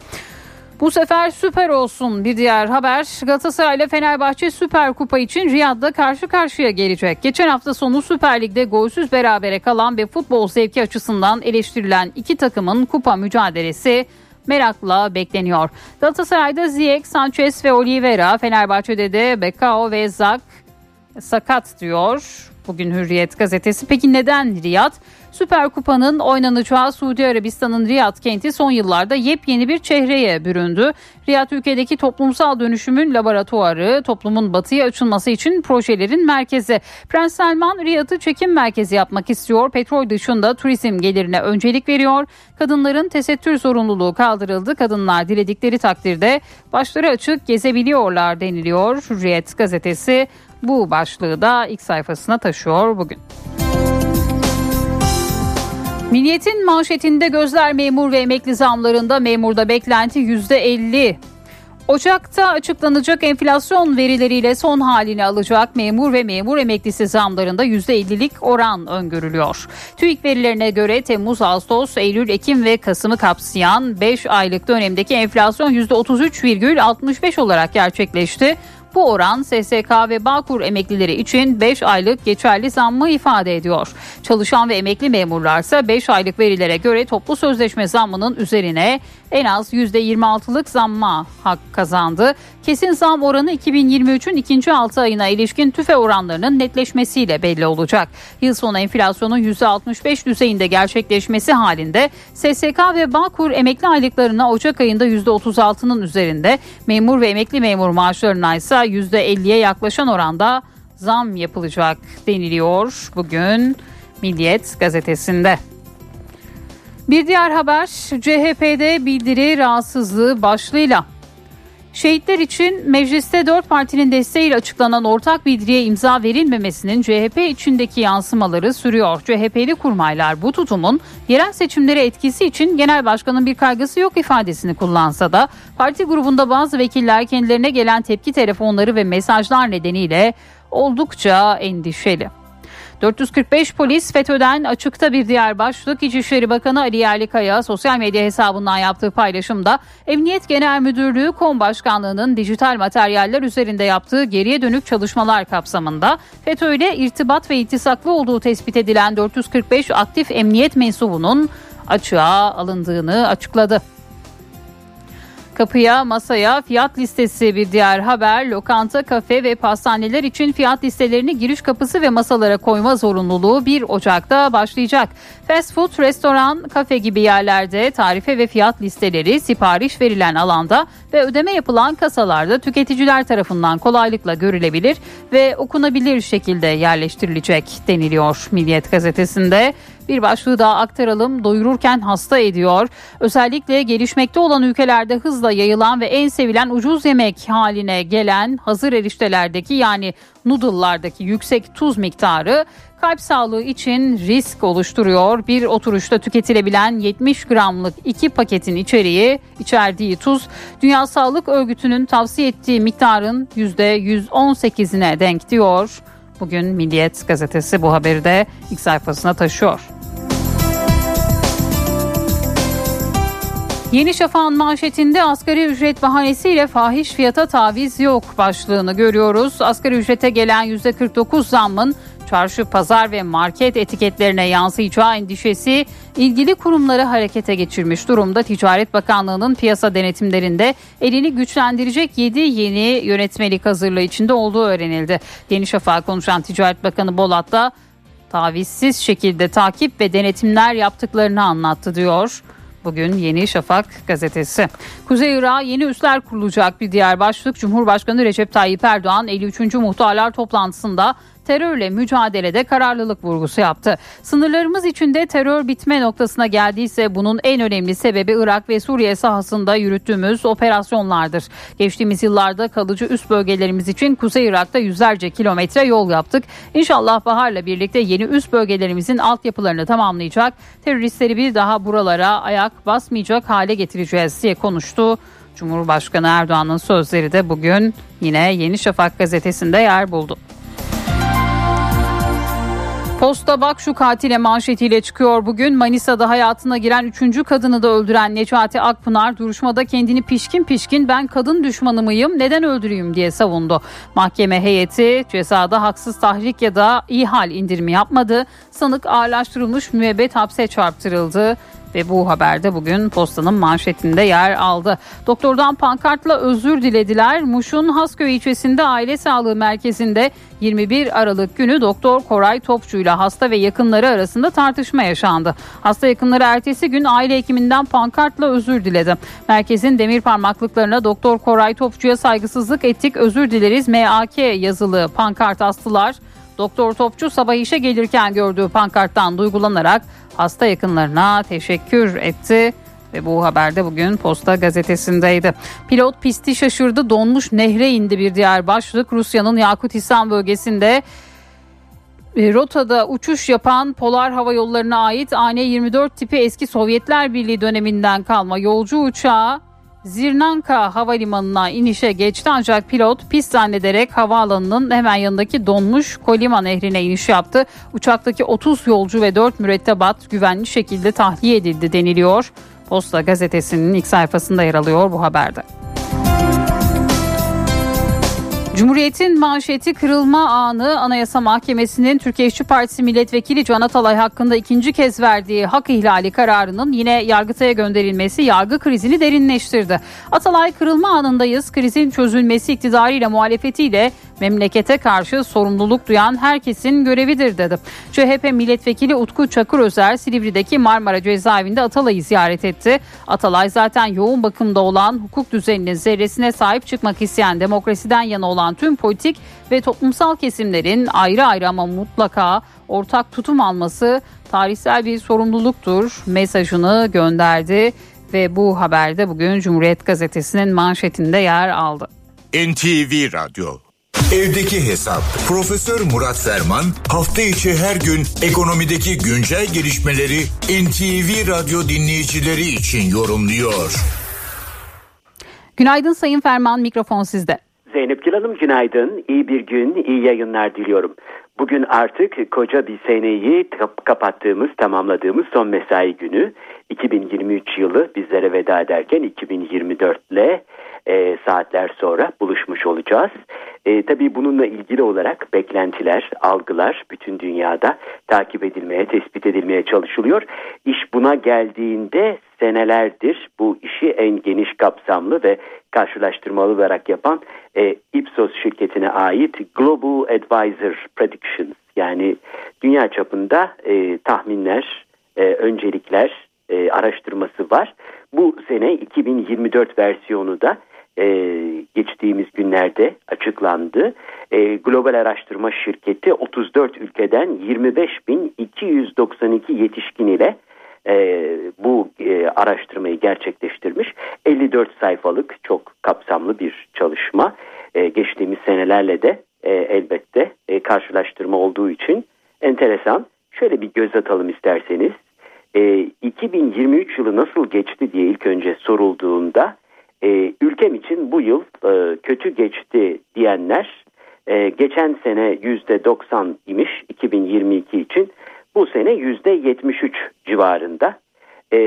Bu sefer süper olsun bir diğer haber. Galatasaray ile Fenerbahçe Süper Kupa için Riyad'da karşı karşıya gelecek. Geçen hafta sonu Süper Lig'de golsüz berabere kalan ve futbol zevki açısından eleştirilen iki takımın kupa mücadelesi merakla bekleniyor. Galatasaray'da Ziyech, Sanchez ve Oliveira, Fenerbahçe'de de Bekao ve Zak sakat diyor. Bugün Hürriyet gazetesi. Peki neden Riyad? Süper Kupa'nın oynanacağı Suudi Arabistan'ın Riyad kenti son yıllarda yepyeni bir çehreye büründü. Riyad ülkedeki toplumsal dönüşümün laboratuvarı, toplumun batıya açılması için projelerin merkezi. Prens Selman Riyad'ı çekim merkezi yapmak istiyor. Petrol dışında turizm gelirine öncelik veriyor. Kadınların tesettür zorunluluğu kaldırıldı. Kadınlar diledikleri takdirde başları açık gezebiliyorlar deniliyor. Hürriyet gazetesi bu başlığı da ilk sayfasına taşıyor bugün. Milliyetin manşetinde gözler memur ve emekli zamlarında memurda beklenti %50. Ocak'ta açıklanacak enflasyon verileriyle son halini alacak memur ve memur emeklisi zamlarında %50'lik oran öngörülüyor. TÜİK verilerine göre Temmuz, Ağustos, Eylül, Ekim ve Kasım'ı kapsayan 5 aylık dönemdeki enflasyon %33,65 olarak gerçekleşti. Bu oran SSK ve Bağkur emeklileri için 5 aylık geçerli zammı ifade ediyor. Çalışan ve emekli memurlarsa 5 aylık verilere göre toplu sözleşme zammının üzerine en az %26'lık zamma hak kazandı. Kesin zam oranı 2023'ün ikinci 6 ayına ilişkin tüfe oranlarının netleşmesiyle belli olacak. Yıl sonu enflasyonun %65 düzeyinde gerçekleşmesi halinde SSK ve Bağkur emekli aylıklarına Ocak ayında %36'nın üzerinde, memur ve emekli memur maaşlarına ise %50'ye yaklaşan oranda zam yapılacak deniliyor bugün Milliyet gazetesinde. Bir diğer haber CHP'de bildiri rahatsızlığı başlığıyla. Şehitler için mecliste dört partinin desteğiyle açıklanan ortak bildiriye imza verilmemesinin CHP içindeki yansımaları sürüyor. CHP'li kurmaylar bu tutumun yerel seçimlere etkisi için genel başkanın bir kaygısı yok ifadesini kullansa da parti grubunda bazı vekiller kendilerine gelen tepki telefonları ve mesajlar nedeniyle oldukça endişeli. 445 polis FETÖ'den açıkta bir diğer başlık İçişleri Bakanı Ali Yerlikaya sosyal medya hesabından yaptığı paylaşımda Emniyet Genel Müdürlüğü Kom Başkanlığı'nın dijital materyaller üzerinde yaptığı geriye dönük çalışmalar kapsamında FETÖ ile irtibat ve iltisaklı olduğu tespit edilen 445 aktif emniyet mensubunun açığa alındığını açıkladı. Kapıya, masaya fiyat listesi bir diğer haber. Lokanta, kafe ve pastaneler için fiyat listelerini giriş kapısı ve masalara koyma zorunluluğu 1 Ocak'ta başlayacak. Fast food, restoran, kafe gibi yerlerde tarife ve fiyat listeleri sipariş verilen alanda ve ödeme yapılan kasalarda tüketiciler tarafından kolaylıkla görülebilir ve okunabilir şekilde yerleştirilecek deniliyor Milliyet gazetesinde. Bir başlığı daha aktaralım. Doyururken hasta ediyor. Özellikle gelişmekte olan ülkelerde hızla yayılan ve en sevilen ucuz yemek haline gelen hazır eriştelerdeki yani noodle'lardaki yüksek tuz miktarı kalp sağlığı için risk oluşturuyor. Bir oturuşta tüketilebilen 70 gramlık iki paketin içeriği içerdiği tuz Dünya Sağlık Örgütü'nün tavsiye ettiği miktarın %118'ine denk diyor. Bugün Milliyet gazetesi bu haberi de ilk sayfasına taşıyor. Yeni Şafak'ın manşetinde asgari ücret bahanesiyle fahiş fiyata taviz yok başlığını görüyoruz. Asgari ücrete gelen %49 zammın çarşı, pazar ve market etiketlerine yansıyacağı endişesi ilgili kurumları harekete geçirmiş durumda. Ticaret Bakanlığı'nın piyasa denetimlerinde elini güçlendirecek 7 yeni yönetmelik hazırlığı içinde olduğu öğrenildi. Yeni Şafak'a konuşan Ticaret Bakanı Bolat da tavizsiz şekilde takip ve denetimler yaptıklarını anlattı diyor. Bugün Yeni Şafak gazetesi. Kuzey Irak'a yeni üsler kurulacak bir diğer başlık. Cumhurbaşkanı Recep Tayyip Erdoğan 53. Muhtarlar toplantısında terörle mücadelede kararlılık vurgusu yaptı. Sınırlarımız içinde terör bitme noktasına geldiyse bunun en önemli sebebi Irak ve Suriye sahasında yürüttüğümüz operasyonlardır. Geçtiğimiz yıllarda kalıcı üst bölgelerimiz için Kuzey Irak'ta yüzlerce kilometre yol yaptık. İnşallah baharla birlikte yeni üst bölgelerimizin altyapılarını tamamlayacak. Teröristleri bir daha buralara ayak basmayacak hale getireceğiz diye konuştu. Cumhurbaşkanı Erdoğan'ın sözleri de bugün yine Yeni Şafak gazetesinde yer buldu. Posta bak şu katile manşetiyle çıkıyor bugün. Manisa'da hayatına giren üçüncü kadını da öldüren Necati Akpınar duruşmada kendini pişkin pişkin ben kadın düşmanı mıyım neden öldüreyim diye savundu. Mahkeme heyeti cezada haksız tahrik ya da ihal indirimi yapmadı. Sanık ağırlaştırılmış müebbet hapse çarptırıldı ve bu haberde bugün postanın manşetinde yer aldı. Doktordan pankartla özür dilediler. Muş'un Hasköy ilçesinde aile sağlığı merkezinde 21 Aralık günü Doktor Koray Topçu ile hasta ve yakınları arasında tartışma yaşandı. Hasta yakınları ertesi gün aile hekiminden pankartla özür diledi. Merkezin demir parmaklıklarına Doktor Koray Topçu'ya saygısızlık ettik özür dileriz MAK yazılı pankart astılar. Doktor Topçu sabah işe gelirken gördüğü pankarttan duygulanarak hasta yakınlarına teşekkür etti ve bu haberde bugün Posta gazetesindeydi. Pilot pisti şaşırdı donmuş nehre indi bir diğer başlık Rusya'nın Yakutistan bölgesinde e, rotada uçuş yapan Polar Hava Yolları'na ait AN-24 tipi eski Sovyetler Birliği döneminden kalma yolcu uçağı Zirnanka havalimanına inişe geçti ancak pilot pist zannederek havaalanının hemen yanındaki donmuş Kolima nehrine iniş yaptı. Uçaktaki 30 yolcu ve 4 mürettebat güvenli şekilde tahliye edildi deniliyor. Posta gazetesinin ilk sayfasında yer alıyor bu haberde. Cumhuriyet'in manşeti kırılma anı Anayasa Mahkemesi'nin Türkiye İşçi Partisi Milletvekili Can Atalay hakkında ikinci kez verdiği hak ihlali kararının yine Yargıtay'a gönderilmesi yargı krizini derinleştirdi. Atalay kırılma anındayız. Krizin çözülmesi iktidarıyla muhalefetiyle memlekete karşı sorumluluk duyan herkesin görevidir dedi. CHP milletvekili Utku Çakır Özer Silivri'deki Marmara cezaevinde Atalay'ı ziyaret etti. Atalay zaten yoğun bakımda olan hukuk düzeninin zerresine sahip çıkmak isteyen demokrasiden yana olan tüm politik ve toplumsal kesimlerin ayrı ayrı ama mutlaka ortak tutum alması tarihsel bir sorumluluktur mesajını gönderdi ve bu haberde bugün Cumhuriyet Gazetesi'nin manşetinde yer aldı. NTV Radyo Evdeki Hesap Profesör Murat Ferman hafta içi her gün ekonomideki güncel gelişmeleri NTV Radyo dinleyicileri için yorumluyor. Günaydın Sayın Ferman mikrofon sizde. Zeynep Gül Hanım günaydın. İyi bir gün, iyi yayınlar diliyorum. Bugün artık koca bir seneyi kapattığımız, tamamladığımız son mesai günü. 2023 yılı bizlere veda ederken 2024 ile e, saatler sonra buluşmuş olacağız. E, tabii bununla ilgili olarak beklentiler, algılar bütün dünyada takip edilmeye, tespit edilmeye çalışılıyor. İş buna geldiğinde senelerdir bu işi en geniş kapsamlı ve karşılaştırmalı olarak yapan e, Ipsos şirketine ait Global Advisor Predictions yani dünya çapında e, tahminler, e, öncelikler e, araştırması var. Bu sene 2024 versiyonu da e, geçtiğimiz günlerde açıklandı. E, global araştırma şirketi 34 ülkeden 25.292 yetişkin ile e, bu e, araştırmayı gerçekleştirmiş. 54 sayfalık çok kapsamlı bir çalışma. E, geçtiğimiz senelerle de e, elbette e, karşılaştırma olduğu için enteresan. Şöyle bir göz atalım isterseniz. E, 2023 yılı nasıl geçti diye ilk önce sorulduğunda e, ülkem için bu yıl e, kötü geçti diyenler e, geçen sene yüzde 90 imiş 2022 için bu sene yüzde 73 civarında. E,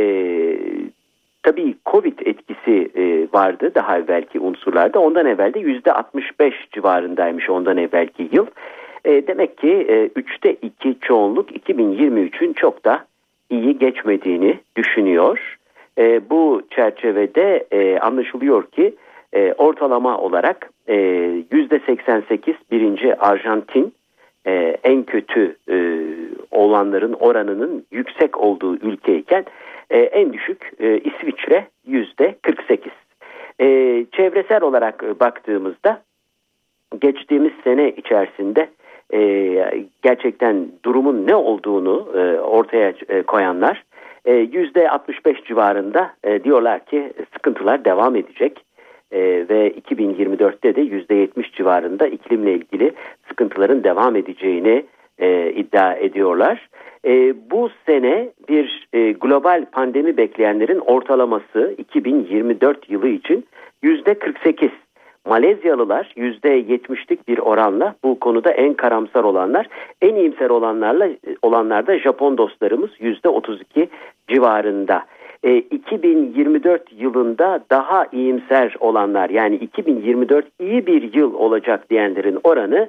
tabii Covid etkisi e, vardı daha evvelki unsurlarda ondan evvel de yüzde 65 civarındaymış ondan evvelki yıl. E, demek ki e, 3'te 2 çoğunluk 2023'ün çok da iyi geçmediğini düşünüyor. E, bu çerçevede e, anlaşılıyor ki e, ortalama olarak e, %88 birinci Arjantin e, en kötü e, olanların oranının yüksek olduğu ülkeyken e, en düşük e, İsviçre yüzde 48. E, çevresel olarak baktığımızda geçtiğimiz sene içerisinde e, gerçekten durumun ne olduğunu e, ortaya e, koyanlar yüzde 65 civarında e, diyorlar ki sıkıntılar devam edecek e, ve 2024'te de yüzde 70 civarında iklimle ilgili sıkıntıların devam edeceğini e, iddia ediyorlar. E, bu sene bir e, global pandemi bekleyenlerin ortalaması 2024 yılı için yüzde 48. Malezyalılar %70'lik bir oranla bu konuda en karamsar olanlar, en iyimser olanlarla olanlar da Japon dostlarımız %32 civarında. E, 2024 yılında daha iyimser olanlar yani 2024 iyi bir yıl olacak diyenlerin oranı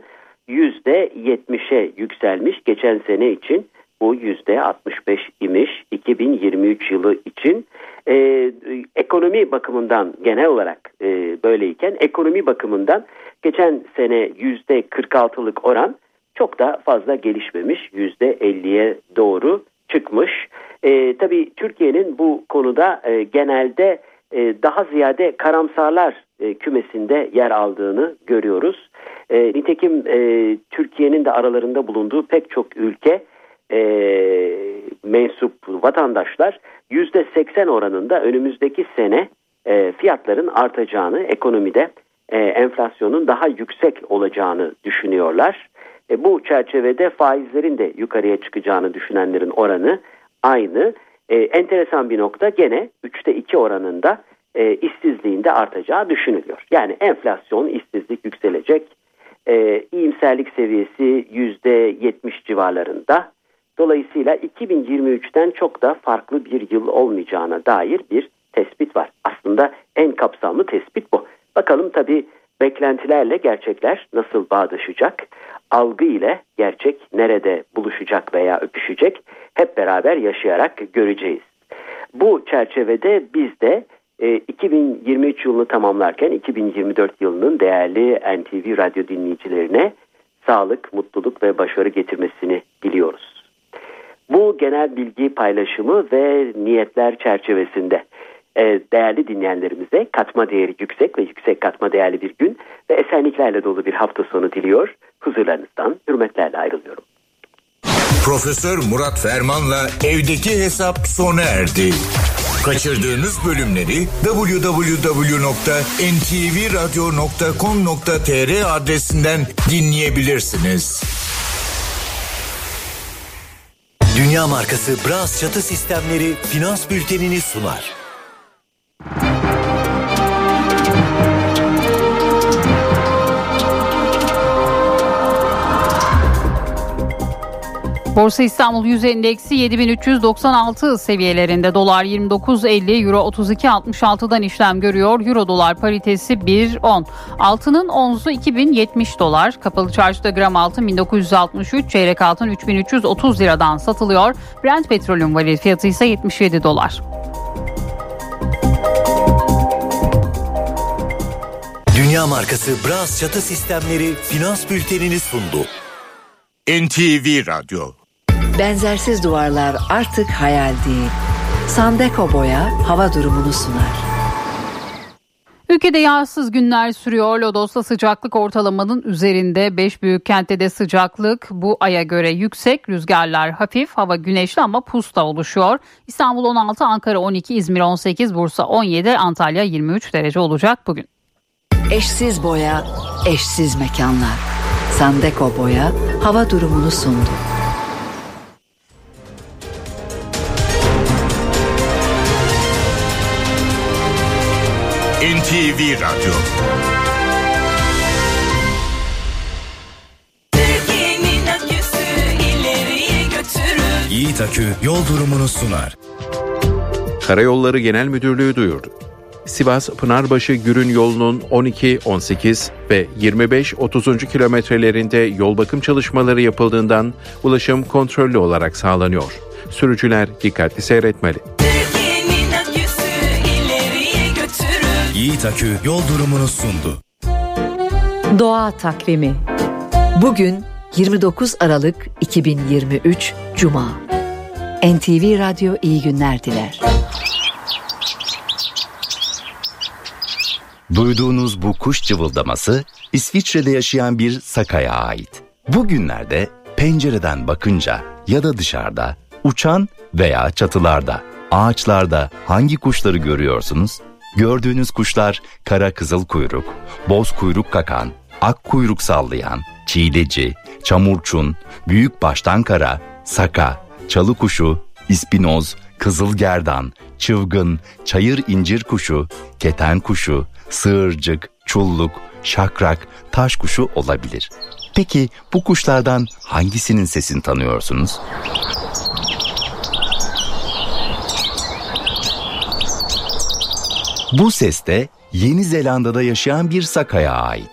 %70'e yükselmiş geçen sene için bu yüzde 65 imiş 2023 yılı için e, ekonomi bakımından genel olarak e, böyleyken ekonomi bakımından geçen sene yüzde 46'lık oran çok da fazla gelişmemiş yüzde 50'ye doğru çıkmış. E, tabii Türkiye'nin bu konuda e, genelde e, daha ziyade karamsarlar e, kümesinde yer aldığını görüyoruz. E, nitekim e, Türkiye'nin de aralarında bulunduğu pek çok ülke e, mensup vatandaşlar yüzde seksen oranında önümüzdeki sene e, fiyatların artacağını, ekonomide e, enflasyonun daha yüksek olacağını düşünüyorlar. E, bu çerçevede faizlerin de yukarıya çıkacağını düşünenlerin oranı aynı. E, enteresan bir nokta gene 3'te 2 oranında e, işsizliğin de artacağı düşünülüyor. Yani enflasyon, işsizlik yükselecek. E, iyimserlik seviyesi %70 civarlarında. Dolayısıyla 2023'ten çok da farklı bir yıl olmayacağına dair bir tespit var. Aslında en kapsamlı tespit bu. Bakalım tabii beklentilerle gerçekler nasıl bağdaşacak? Algı ile gerçek nerede buluşacak veya öpüşecek? Hep beraber yaşayarak göreceğiz. Bu çerçevede biz de 2023 yılını tamamlarken 2024 yılının değerli NTV radyo dinleyicilerine sağlık, mutluluk ve başarı getirmesini diliyoruz. Bu genel bilgi paylaşımı ve niyetler çerçevesinde e, değerli dinleyenlerimize katma değeri yüksek ve yüksek katma değerli bir gün ve esenliklerle dolu bir hafta sonu diliyor. Huzurlarınızdan hürmetlerle ayrılıyorum. Profesör Murat Ferman'la evdeki hesap sona erdi. Kaçırdığınız bölümleri www.ntvradio.com.tr adresinden dinleyebilirsiniz. Dünya markası Bras çatı sistemleri finans bültenini sunar. Borsa İstanbul Yüz Endeksi 7396 seviyelerinde dolar 29.50 euro 32.66'dan işlem görüyor. Euro dolar paritesi 1.10. Altının onzu 2070 dolar. Kapalı çarşıda gram altın 1963 çeyrek altın 3330 liradan satılıyor. Brent petrolün varil fiyatı ise 77 dolar. Dünya markası Bras çatı sistemleri finans bültenini sundu. NTV Radyo Benzersiz duvarlar artık hayal değil. Sandeko Boya hava durumunu sunar. Ülkede yağsız günler sürüyor. Lodos'ta sıcaklık ortalamanın üzerinde 5 büyük kentte de sıcaklık bu aya göre yüksek. Rüzgarlar hafif, hava güneşli ama pusta oluşuyor. İstanbul 16, Ankara 12, İzmir 18, Bursa 17, Antalya 23 derece olacak bugün. Eşsiz boya, eşsiz mekanlar. Sandeko Boya hava durumunu sundu. NTV Radyo. Yiğit Akü yol durumunu sunar. Karayolları Genel Müdürlüğü duyurdu. Sivas Pınarbaşı Gürün yolunun 12, 18 ve 25, 30. kilometrelerinde yol bakım çalışmaları yapıldığından ulaşım kontrollü olarak sağlanıyor. Sürücüler dikkatli seyretmeli. Yiğit Akü yol durumunu sundu. Doğa takvimi. Bugün 29 Aralık 2023 Cuma. NTV Radyo iyi günler diler. Duyduğunuz bu kuş cıvıldaması İsviçre'de yaşayan bir sakaya ait. Bugünlerde pencereden bakınca ya da dışarıda, uçan veya çatılarda, ağaçlarda hangi kuşları görüyorsunuz? Gördüğünüz kuşlar kara kızıl kuyruk, boz kuyruk kakan, ak kuyruk sallayan, çiğdeci, çamurçun, büyük baştan kara, saka, çalı kuşu, ispinoz, kızıl gerdan, çılgın, çayır incir kuşu, keten kuşu, sığırcık, çulluk, şakrak, taş kuşu olabilir. Peki bu kuşlardan hangisinin sesini tanıyorsunuz? Bu ses de Yeni Zelanda'da yaşayan bir sakaya ait.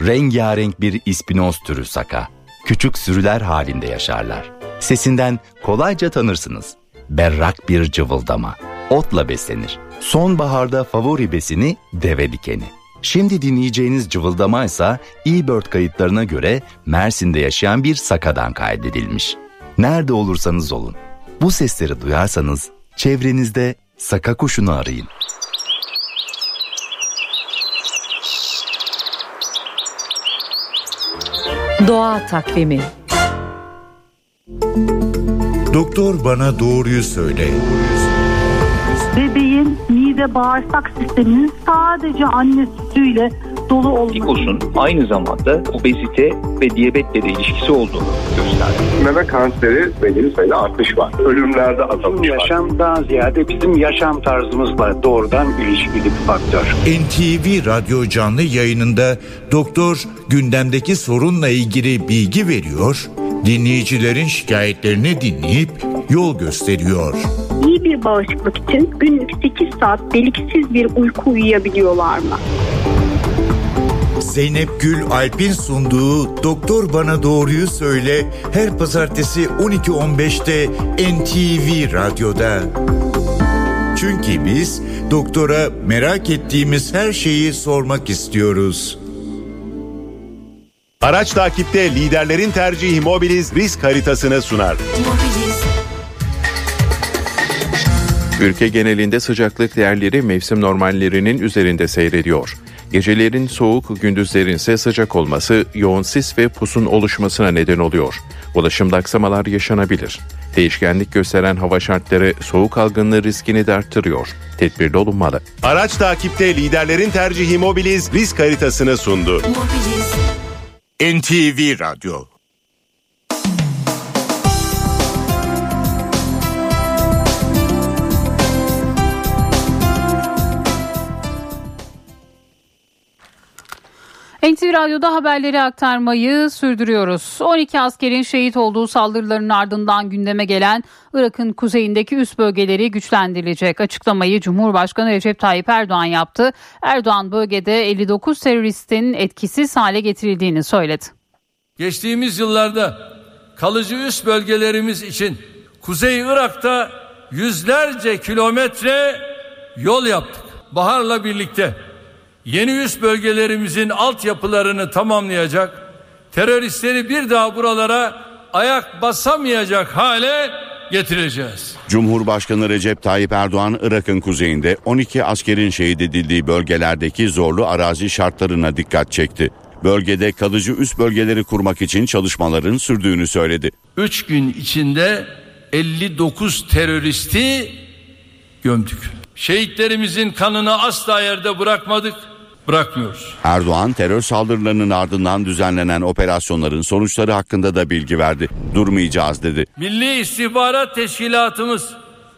Rengarenk bir ispinoz türü saka. Küçük sürüler halinde yaşarlar. Sesinden kolayca tanırsınız. Berrak bir cıvıldama. Otla beslenir. Sonbaharda favori besini deve dikeni. Şimdi dinleyeceğiniz cıvıldama ise eBird kayıtlarına göre Mersin'de yaşayan bir sakadan kaydedilmiş. Nerede olursanız olun. Bu sesleri duyarsanız çevrenizde saka kuşunu arayın. Doğa takvimi. Doktor bana doğruyu söyle. bebeğin mide bağırsak sisteminin sadece anne sütüyle dolu olması. Psikosun aynı zamanda obezite ve diyabetle de ilişkisi olduğunu gösterdi. Meme kanseri belirli sayıda artış var. Ölümlerde azalmış var. yaşamdan ziyade bizim yaşam tarzımızla doğrudan ilişkili bir faktör. NTV Radyo canlı yayınında doktor gündemdeki sorunla ilgili bilgi veriyor, dinleyicilerin şikayetlerini dinleyip yol gösteriyor. İyi bir bağışıklık için günlük 8 saat deliksiz bir uyku uyuyabiliyorlar mı? Zeynep Gül Alp'in sunduğu Doktor Bana Doğruyu Söyle her pazartesi 12.15'te NTV Radyo'da. Çünkü biz doktora merak ettiğimiz her şeyi sormak istiyoruz. Araç takipte liderlerin tercihi Mobiliz risk haritasını sunar. Ülke genelinde sıcaklık değerleri mevsim normallerinin üzerinde seyrediyor. Gecelerin soğuk, gündüzlerin ise sıcak olması yoğun sis ve pusun oluşmasına neden oluyor. Ulaşımda aksamalar yaşanabilir. Değişkenlik gösteren hava şartları soğuk algınlığı riskini de arttırıyor. Tedbirli olunmalı. Araç takipte liderlerin tercihi Mobiliz risk haritasını sundu. NTV Radyo NTV Radyo'da haberleri aktarmayı sürdürüyoruz. 12 askerin şehit olduğu saldırıların ardından gündeme gelen Irak'ın kuzeyindeki üst bölgeleri güçlendirilecek. Açıklamayı Cumhurbaşkanı Recep Tayyip Erdoğan yaptı. Erdoğan bölgede 59 teröristin etkisiz hale getirildiğini söyledi. Geçtiğimiz yıllarda kalıcı üst bölgelerimiz için Kuzey Irak'ta yüzlerce kilometre yol yaptık. Baharla birlikte yeni üst bölgelerimizin altyapılarını tamamlayacak, teröristleri bir daha buralara ayak basamayacak hale getireceğiz. Cumhurbaşkanı Recep Tayyip Erdoğan Irak'ın kuzeyinde 12 askerin şehit edildiği bölgelerdeki zorlu arazi şartlarına dikkat çekti. Bölgede kalıcı üst bölgeleri kurmak için çalışmaların sürdüğünü söyledi. 3 gün içinde 59 teröristi gömdük. Şehitlerimizin kanını asla yerde bırakmadık, bırakmıyoruz. Erdoğan terör saldırılarının ardından düzenlenen operasyonların sonuçları hakkında da bilgi verdi. Durmayacağız dedi. Milli İstihbarat Teşkilatımız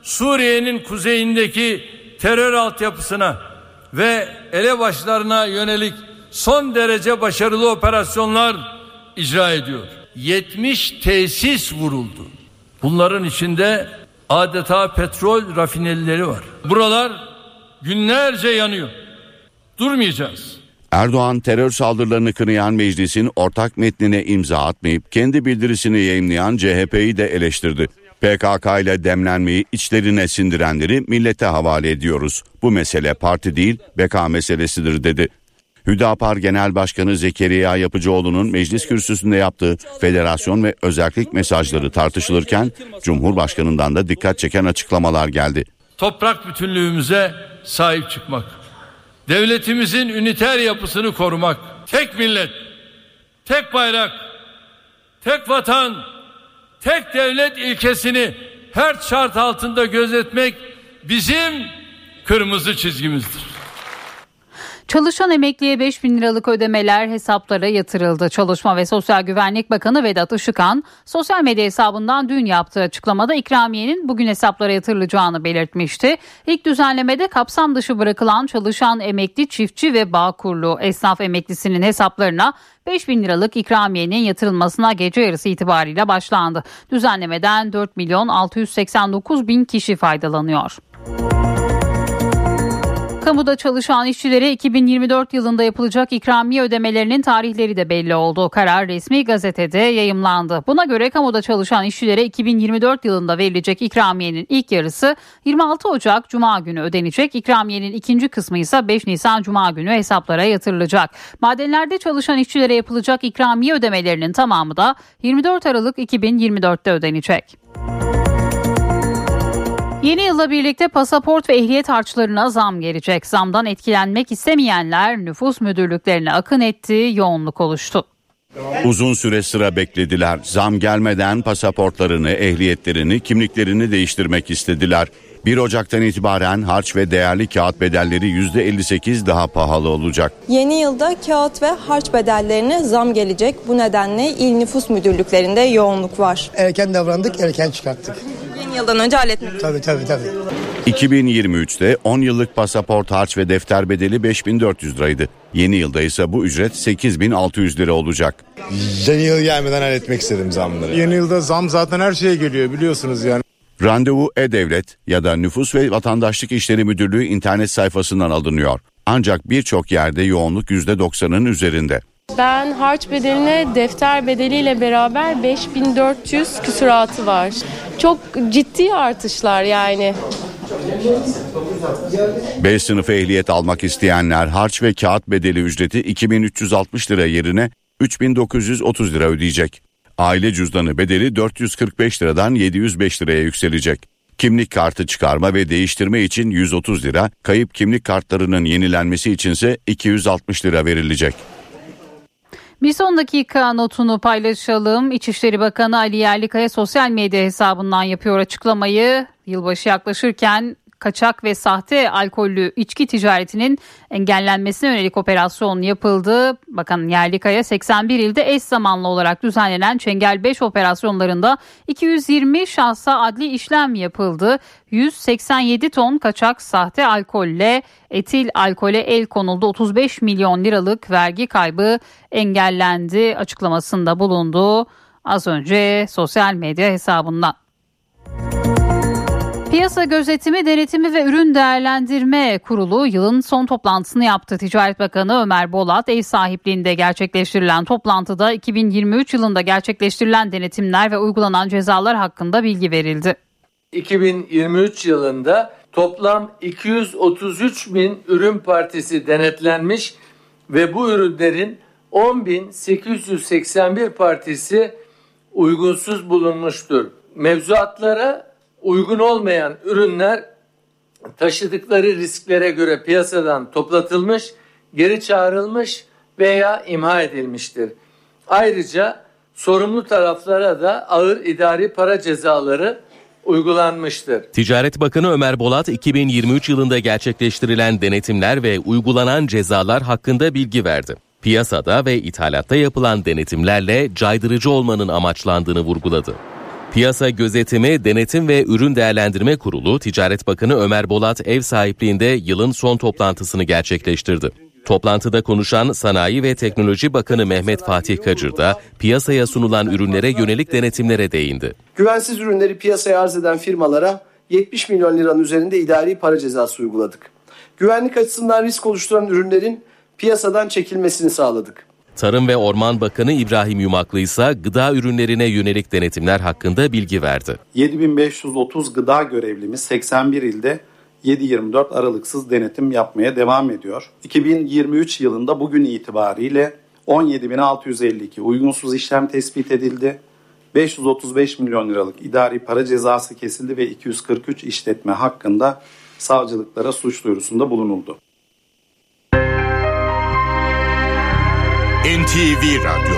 Suriye'nin kuzeyindeki terör altyapısına ve elebaşlarına yönelik son derece başarılı operasyonlar icra ediyor. 70 tesis vuruldu. Bunların içinde adeta petrol rafinerileri var. Buralar günlerce yanıyor. Durmayacağız. Erdoğan terör saldırılarını kınayan meclisin ortak metnine imza atmayıp kendi bildirisini yayınlayan CHP'yi de eleştirdi. PKK ile demlenmeyi içlerine sindirenleri millete havale ediyoruz. Bu mesele parti değil beka meselesidir dedi. Hüdapar Genel Başkanı Zekeriya Yapıcıoğlu'nun meclis kürsüsünde yaptığı federasyon ve özellik mesajları tartışılırken Cumhurbaşkanı'ndan da dikkat çeken açıklamalar geldi. Toprak bütünlüğümüze sahip çıkmak. Devletimizin üniter yapısını korumak. Tek millet, tek bayrak, tek vatan, tek devlet ilkesini her şart altında gözetmek bizim kırmızı çizgimizdir. Çalışan emekliye 5 bin liralık ödemeler hesaplara yatırıldı. Çalışma ve Sosyal Güvenlik Bakanı Vedat Işıkhan sosyal medya hesabından dün yaptığı açıklamada ikramiyenin bugün hesaplara yatırılacağını belirtmişti. İlk düzenlemede kapsam dışı bırakılan çalışan emekli, çiftçi ve bağkurlu esnaf emeklisinin hesaplarına 5 bin liralık ikramiyenin yatırılmasına gece yarısı itibariyle başlandı. Düzenlemeden 4 milyon 689 bin kişi faydalanıyor. Kamuda çalışan işçilere 2024 yılında yapılacak ikramiye ödemelerinin tarihleri de belli oldu. Karar resmi gazetede yayımlandı. Buna göre kamuda çalışan işçilere 2024 yılında verilecek ikramiyenin ilk yarısı 26 Ocak Cuma günü ödenecek. İkramiyenin ikinci kısmı ise 5 Nisan Cuma günü hesaplara yatırılacak. Madenlerde çalışan işçilere yapılacak ikramiye ödemelerinin tamamı da 24 Aralık 2024'te ödenecek. Yeni yılla birlikte pasaport ve ehliyet harçlarına zam gelecek. Zamdan etkilenmek istemeyenler nüfus müdürlüklerine akın etti, yoğunluk oluştu. Uzun süre sıra beklediler. Zam gelmeden pasaportlarını, ehliyetlerini, kimliklerini değiştirmek istediler. 1 Ocak'tan itibaren harç ve değerli kağıt bedelleri %58 daha pahalı olacak. Yeni yılda kağıt ve harç bedellerine zam gelecek. Bu nedenle il nüfus müdürlüklerinde yoğunluk var. Erken davrandık, erken çıkarttık. Yeni yıldan önce halletmek. Tabii tabii tabii. 2023'te 10 yıllık pasaport harç ve defter bedeli 5400 liraydı. Yeni yılda ise bu ücret 8600 lira olacak. Yeni yıl gelmeden halletmek istedim zamları. Yeni yılda zam zaten her şeye geliyor biliyorsunuz yani. Randevu E-Devlet ya da Nüfus ve Vatandaşlık İşleri Müdürlüğü internet sayfasından alınıyor. Ancak birçok yerde yoğunluk %90'ın üzerinde. Ben harç bedeline defter bedeliyle beraber 5400 küsuratı var. Çok ciddi artışlar yani. B sınıfı ehliyet almak isteyenler harç ve kağıt bedeli ücreti 2360 lira yerine 3930 lira ödeyecek. Aile cüzdanı bedeli 445 liradan 705 liraya yükselecek. Kimlik kartı çıkarma ve değiştirme için 130 lira, kayıp kimlik kartlarının yenilenmesi içinse 260 lira verilecek. Bir son dakika notunu paylaşalım. İçişleri Bakanı Ali Yerlikaya sosyal medya hesabından yapıyor açıklamayı. Yılbaşı yaklaşırken kaçak ve sahte alkollü içki ticaretinin engellenmesine yönelik operasyon yapıldı. Bakan Yerlikaya 81 ilde eş zamanlı olarak düzenlenen Çengel 5 operasyonlarında 220 şahsa adli işlem yapıldı. 187 ton kaçak sahte alkolle etil alkole el konuldu. 35 milyon liralık vergi kaybı engellendi açıklamasında bulundu. Az önce sosyal medya hesabından. Piyasa Gözetimi, Denetimi ve Ürün Değerlendirme Kurulu yılın son toplantısını yaptı. Ticaret Bakanı Ömer Bolat ev sahipliğinde gerçekleştirilen toplantıda 2023 yılında gerçekleştirilen denetimler ve uygulanan cezalar hakkında bilgi verildi. 2023 yılında toplam 233 bin ürün partisi denetlenmiş ve bu ürünlerin 10.881 partisi uygunsuz bulunmuştur. Mevzuatlara uygun olmayan ürünler taşıdıkları risklere göre piyasadan toplatılmış, geri çağrılmış veya imha edilmiştir. Ayrıca sorumlu taraflara da ağır idari para cezaları uygulanmıştır. Ticaret Bakanı Ömer Bolat 2023 yılında gerçekleştirilen denetimler ve uygulanan cezalar hakkında bilgi verdi. Piyasada ve ithalatta yapılan denetimlerle caydırıcı olmanın amaçlandığını vurguladı. Piyasa Gözetimi, Denetim ve Ürün Değerlendirme Kurulu, Ticaret Bakanı Ömer Bolat ev sahipliğinde yılın son toplantısını gerçekleştirdi. Toplantıda konuşan Sanayi ve Teknoloji Bakanı Mehmet Fatih Kacır da piyasaya sunulan ürünlere yönelik denetimlere değindi. Güvensiz ürünleri piyasaya arz eden firmalara 70 milyon liranın üzerinde idari para cezası uyguladık. güvenlik açısından risk oluşturan ürünlerin piyasadan çekilmesini sağladık. Tarım ve Orman Bakanı İbrahim Yumaklı ise gıda ürünlerine yönelik denetimler hakkında bilgi verdi. 7530 gıda görevlimiz 81 ilde 7-24 aralıksız denetim yapmaya devam ediyor. 2023 yılında bugün itibariyle 17.652 uygunsuz işlem tespit edildi. 535 milyon liralık idari para cezası kesildi ve 243 işletme hakkında savcılıklara suç duyurusunda bulunuldu. NTV Radyo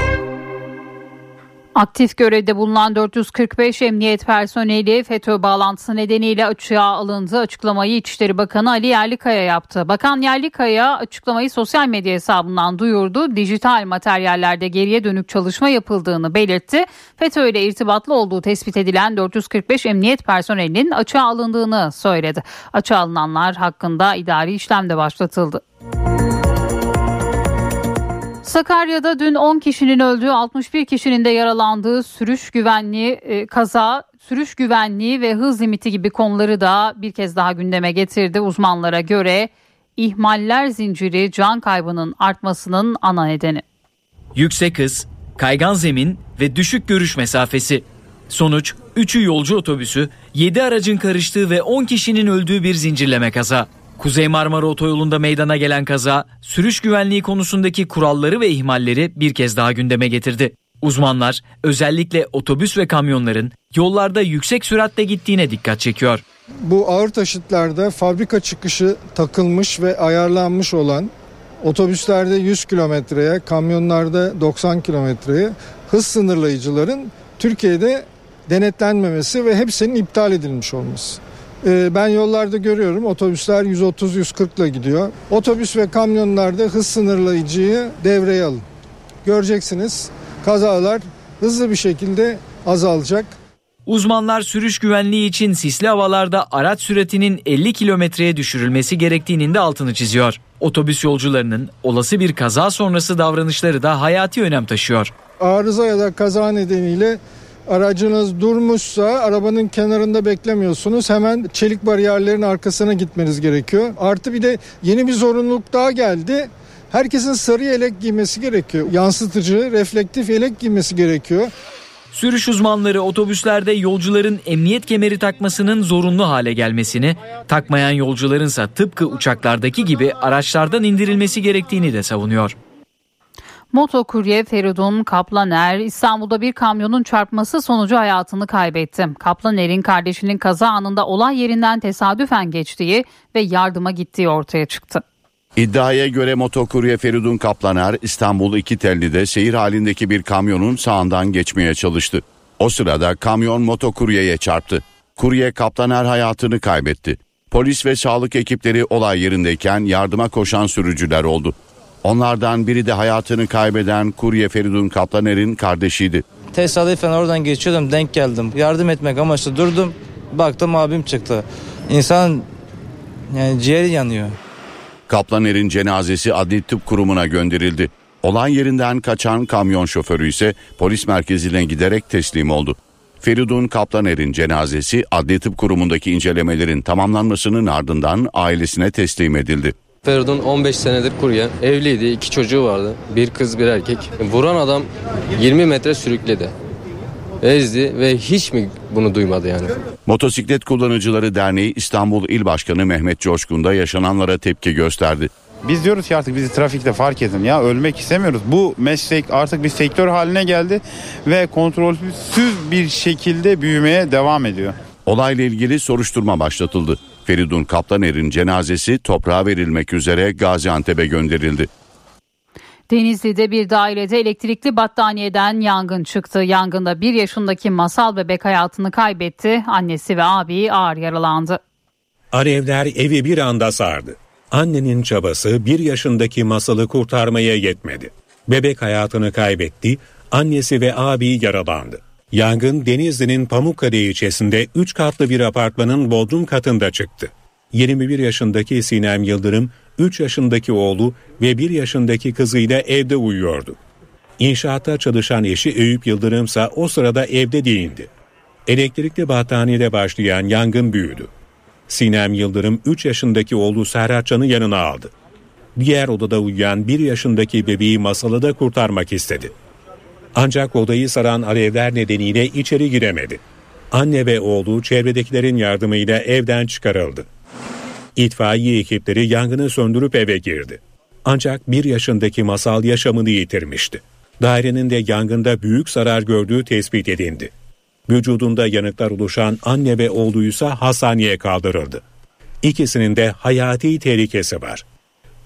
Aktif görevde bulunan 445 emniyet personeli FETÖ bağlantısı nedeniyle açığa alındı. Açıklamayı İçişleri Bakanı Ali Yerlikaya yaptı. Bakan Yerlikaya açıklamayı sosyal medya hesabından duyurdu. Dijital materyallerde geriye dönük çalışma yapıldığını belirtti. FETÖ ile irtibatlı olduğu tespit edilen 445 emniyet personelinin açığa alındığını söyledi. Açığa alınanlar hakkında idari işlem de başlatıldı. Sakarya'da dün 10 kişinin öldüğü 61 kişinin de yaralandığı sürüş güvenliği e, kaza, sürüş güvenliği ve hız limiti gibi konuları da bir kez daha gündeme getirdi. Uzmanlara göre ihmaller zinciri can kaybının artmasının ana nedeni. Yüksek hız, kaygan zemin ve düşük görüş mesafesi. Sonuç 3'ü yolcu otobüsü, 7 aracın karıştığı ve 10 kişinin öldüğü bir zincirleme kaza. Kuzey Marmara Otoyolu'nda meydana gelen kaza, sürüş güvenliği konusundaki kuralları ve ihmalleri bir kez daha gündeme getirdi. Uzmanlar özellikle otobüs ve kamyonların yollarda yüksek süratle gittiğine dikkat çekiyor. Bu ağır taşıtlarda fabrika çıkışı takılmış ve ayarlanmış olan otobüslerde 100 kilometreye, kamyonlarda 90 kilometreye hız sınırlayıcıların Türkiye'de denetlenmemesi ve hepsinin iptal edilmiş olması. Ee, ben yollarda görüyorum otobüsler 130-140 ile gidiyor. Otobüs ve kamyonlarda hız sınırlayıcıyı devreye alın. Göreceksiniz kazalar hızlı bir şekilde azalacak. Uzmanlar sürüş güvenliği için sisli havalarda araç süratinin 50 kilometreye düşürülmesi gerektiğinin de altını çiziyor. Otobüs yolcularının olası bir kaza sonrası davranışları da hayati önem taşıyor. Arıza ya da kaza nedeniyle aracınız durmuşsa arabanın kenarında beklemiyorsunuz. Hemen çelik bariyerlerin arkasına gitmeniz gerekiyor. Artı bir de yeni bir zorunluluk daha geldi. Herkesin sarı yelek giymesi gerekiyor. Yansıtıcı, reflektif yelek giymesi gerekiyor. Sürüş uzmanları otobüslerde yolcuların emniyet kemeri takmasının zorunlu hale gelmesini, takmayan yolcularınsa tıpkı uçaklardaki gibi araçlardan indirilmesi gerektiğini de savunuyor. Motokurye Feridun Kaplaner İstanbul'da bir kamyonun çarpması sonucu hayatını kaybetti. Kaplaner'in kardeşinin kaza anında olay yerinden tesadüfen geçtiği ve yardıma gittiği ortaya çıktı. İddiaya göre motokurye Feridun Kaplaner İstanbul İkitelli'de seyir halindeki bir kamyonun sağından geçmeye çalıştı. O sırada kamyon motokuryeye çarptı. Kurye Kaplaner hayatını kaybetti. Polis ve sağlık ekipleri olay yerindeyken yardıma koşan sürücüler oldu. Onlardan biri de hayatını kaybeden kurye Feridun Kaplaner'in kardeşiydi. Tesadüfen oradan geçiyordum denk geldim. Yardım etmek amaçlı durdum. Baktım abim çıktı. İnsan yani ciğeri yanıyor. Kaplaner'in cenazesi adli tıp kurumuna gönderildi. Olay yerinden kaçan kamyon şoförü ise polis merkezine giderek teslim oldu. Feridun Kaplaner'in cenazesi adli tıp kurumundaki incelemelerin tamamlanmasının ardından ailesine teslim edildi. Feridun 15 senedir kurye. Evliydi, iki çocuğu vardı. Bir kız, bir erkek. Vuran adam 20 metre sürükledi. Ezdi ve hiç mi bunu duymadı yani? Motosiklet Kullanıcıları Derneği İstanbul İl Başkanı Mehmet Coşkun da yaşananlara tepki gösterdi. Biz diyoruz ki artık bizi trafikte fark edin ya ölmek istemiyoruz. Bu meslek artık bir sektör haline geldi ve kontrolsüz bir şekilde büyümeye devam ediyor. Olayla ilgili soruşturma başlatıldı. Feridun Kaplaner'in cenazesi toprağa verilmek üzere Gaziantep'e gönderildi. Denizli'de bir dairede elektrikli battaniyeden yangın çıktı. Yangında bir yaşındaki masal bebek hayatını kaybetti. Annesi ve abi ağır yaralandı. Alevler evi bir anda sardı. Annenin çabası bir yaşındaki masalı kurtarmaya yetmedi. Bebek hayatını kaybetti, annesi ve abi yaralandı. Yangın Denizli'nin Pamukkale ilçesinde 3 katlı bir apartmanın bodrum katında çıktı. 21 yaşındaki Sinem Yıldırım, 3 yaşındaki oğlu ve 1 yaşındaki kızıyla evde uyuyordu. İnşaatta çalışan eşi Eyüp Yıldırım ise o sırada evde değildi. Elektrikli battaniyede başlayan yangın büyüdü. Sinem Yıldırım 3 yaşındaki oğlu Serhatcan'ı yanına aldı. Diğer odada uyuyan 1 yaşındaki bebeği masalı da kurtarmak istedi. Ancak odayı saran alevler nedeniyle içeri giremedi. Anne ve oğlu çevredekilerin yardımıyla evden çıkarıldı. İtfaiye ekipleri yangını söndürüp eve girdi. Ancak bir yaşındaki masal yaşamını yitirmişti. Dairenin de yangında büyük zarar gördüğü tespit edildi. Vücudunda yanıklar oluşan anne ve oğluysa hastaneye kaldırıldı. İkisinin de hayati tehlikesi var.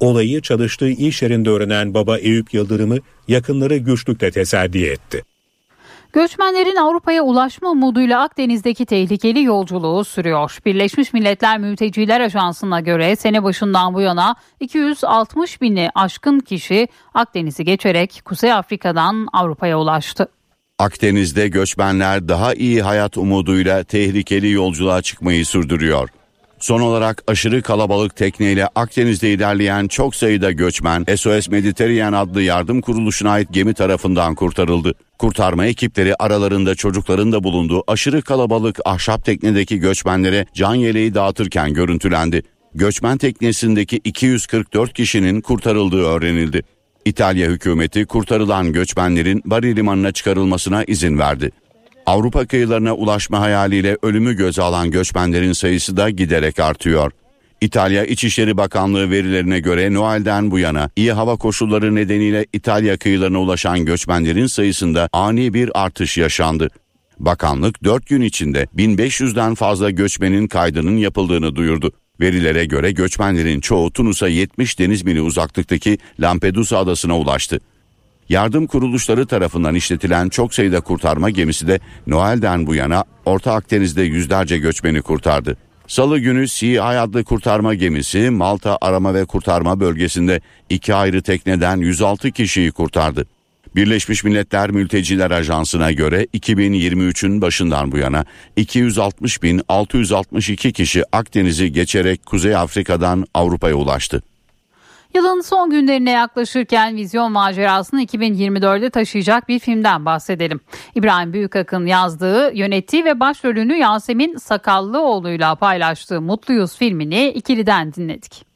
Olayı çalıştığı iş yerinde öğrenen baba Eyüp Yıldırım'ı yakınları güçlükle teselli etti. Göçmenlerin Avrupa'ya ulaşma umuduyla Akdeniz'deki tehlikeli yolculuğu sürüyor. Birleşmiş Milletler Mülteciler Ajansı'na göre sene başından bu yana 260 bini aşkın kişi Akdeniz'i geçerek Kuzey Afrika'dan Avrupa'ya ulaştı. Akdeniz'de göçmenler daha iyi hayat umuduyla tehlikeli yolculuğa çıkmayı sürdürüyor. Son olarak aşırı kalabalık tekneyle Akdeniz'de ilerleyen çok sayıda göçmen SOS Mediterranean adlı yardım kuruluşuna ait gemi tarafından kurtarıldı. Kurtarma ekipleri aralarında çocukların da bulunduğu aşırı kalabalık ahşap teknedeki göçmenlere can yeleği dağıtırken görüntülendi. Göçmen teknesindeki 244 kişinin kurtarıldığı öğrenildi. İtalya hükümeti kurtarılan göçmenlerin Bari limanına çıkarılmasına izin verdi. Avrupa kıyılarına ulaşma hayaliyle ölümü göze alan göçmenlerin sayısı da giderek artıyor. İtalya İçişleri Bakanlığı verilerine göre Noel'den bu yana iyi hava koşulları nedeniyle İtalya kıyılarına ulaşan göçmenlerin sayısında ani bir artış yaşandı. Bakanlık 4 gün içinde 1500'den fazla göçmenin kaydının yapıldığını duyurdu. Verilere göre göçmenlerin çoğu Tunus'a 70 deniz mili uzaklıktaki Lampedusa adasına ulaştı. Yardım kuruluşları tarafından işletilen çok sayıda kurtarma gemisi de Noel'den bu yana Orta Akdeniz'de yüzlerce göçmeni kurtardı. Salı günü Sea adlı kurtarma gemisi Malta arama ve kurtarma bölgesinde iki ayrı tekneden 106 kişiyi kurtardı. Birleşmiş Milletler Mülteciler Ajansı'na göre 2023'ün başından bu yana 260.662 kişi Akdeniz'i geçerek Kuzey Afrika'dan Avrupa'ya ulaştı. Yılın son günlerine yaklaşırken vizyon macerasını 2024'de taşıyacak bir filmden bahsedelim. İbrahim Büyükak'ın yazdığı, yönettiği ve başrolünü Yasemin Sakallıoğlu'yla paylaştığı Mutluyuz filmini ikiliden dinledik.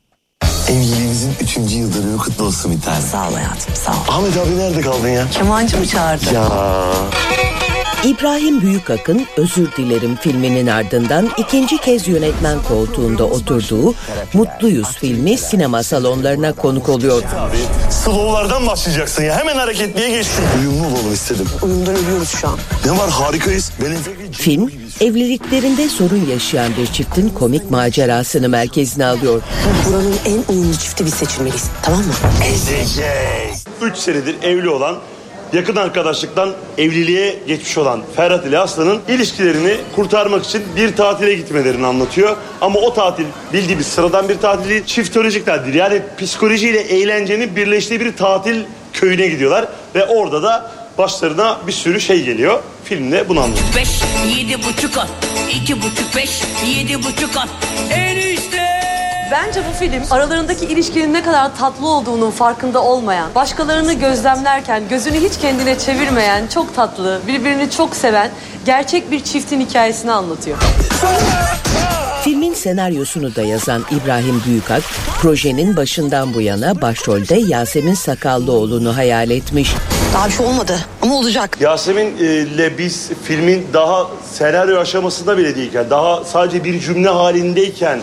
Evliliğimizin 3. yıl dönümü kutlu olsun bir tane. Sağ ol hayatım sağ ol. Ahmet abi nerede kaldın ya? Kemancı mı çağırdı? Ya. İbrahim Büyükak'ın Özür Dilerim filminin ardından ikinci kez yönetmen koltuğunda oturduğu Mutluyuz filmi sinema salonlarına konuk oluyor. Slowlardan başlayacaksın ya. Hemen hareketliye geçtin. Uyumlu olalım istedim. Uyumdan ölüyoruz şu an. Ne var harikayız. Benim Film, evliliklerinde sorun yaşayan bir çiftin komik macerasını merkezine alıyor. Buranın en uyumlu çifti biz seçilmeliyiz. Tamam mı? Ezeceğiz. 3 senedir evli olan yakın arkadaşlıktan evliliğe geçmiş olan Ferhat ile Aslı'nın ilişkilerini kurtarmak için bir tatile gitmelerini anlatıyor. Ama o tatil bildiğimiz sıradan bir tatil değil, çiftolojik tatil. Yani psikolojiyle eğlencenin birleştiği bir tatil köyüne gidiyorlar. Ve orada da başlarına bir sürü şey geliyor. Filmde bunu anlatıyor. Beş, yedi buçuk at. iki buçuk beş, yedi buçuk at. Enişte! Bence bu film aralarındaki ilişkinin ne kadar tatlı olduğunun farkında olmayan, başkalarını gözlemlerken gözünü hiç kendine çevirmeyen, çok tatlı, birbirini çok seven gerçek bir çiftin hikayesini anlatıyor. Filmin senaryosunu da yazan İbrahim Büyükak, projenin başından bu yana başrolde Yasemin Sakallıoğlu'nu hayal etmiş. Daha bir şey olmadı ama olacak. Yasemin e, ile biz filmin daha senaryo aşamasında bile değilken, daha sadece bir cümle halindeyken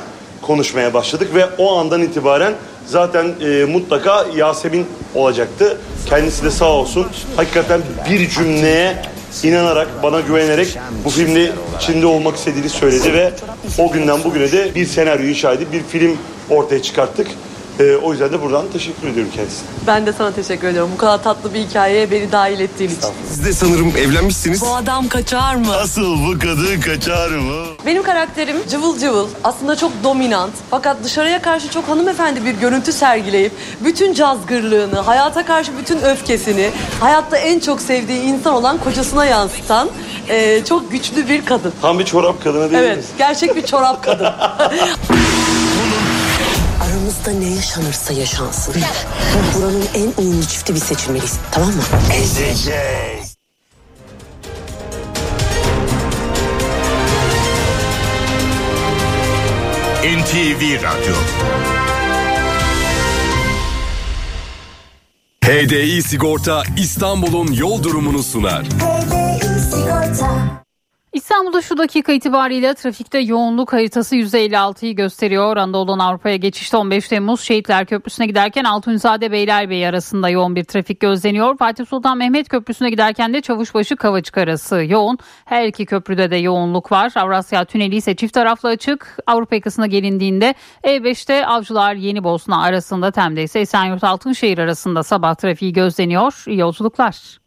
konuşmaya başladık ve o andan itibaren zaten e, mutlaka Yasemin olacaktı. Kendisi de sağ olsun. Hakikaten bir cümleye inanarak, bana güvenerek bu filmde içinde olmak istediğini söyledi ve o günden bugüne de bir senaryo inşa edip bir film ortaya çıkarttık. E, o yüzden de buradan teşekkür ediyorum kendisine. Ben de sana teşekkür ediyorum. Bu kadar tatlı bir hikayeye beni dahil ettiğin için. Siz de sanırım evlenmişsiniz. Bu adam kaçar mı? Asıl bu kadın kaçar mı? Benim karakterim cıvıl cıvıl, aslında çok dominant fakat dışarıya karşı çok hanımefendi bir görüntü sergileyip bütün cazgırlığını, hayata karşı bütün öfkesini, hayatta en çok sevdiği insan olan kocasına yansıtan e, çok güçlü bir kadın. Tam bir çorap kadını değil Evet, gerçek bir çorap kadın. Aramızda ne yaşanırsa yaşansın. Buranın en uyumlu çifti biz seçilmeliyiz. Tamam mı? Ezeceğiz. NTV Radyo. HDI Sigorta İstanbul'un yol durumunu sunar. İstanbul'da şu dakika itibariyle trafikte yoğunluk haritası %56'yı gösteriyor. Anadolu'dan Avrupa'ya geçişte 15 Temmuz Şehitler Köprüsü'ne giderken Altunzade Beylerbeyi arasında yoğun bir trafik gözleniyor. Fatih Sultan Mehmet Köprüsü'ne giderken de Çavuşbaşı Kavacık arası yoğun. Her iki köprüde de yoğunluk var. Avrasya Tüneli ise çift taraflı açık. Avrupa yakasına gelindiğinde E5'te Avcılar Yeni Bosna arasında Tem'de ise Esenyurt Altınşehir arasında sabah trafiği gözleniyor. İyi yolculuklar.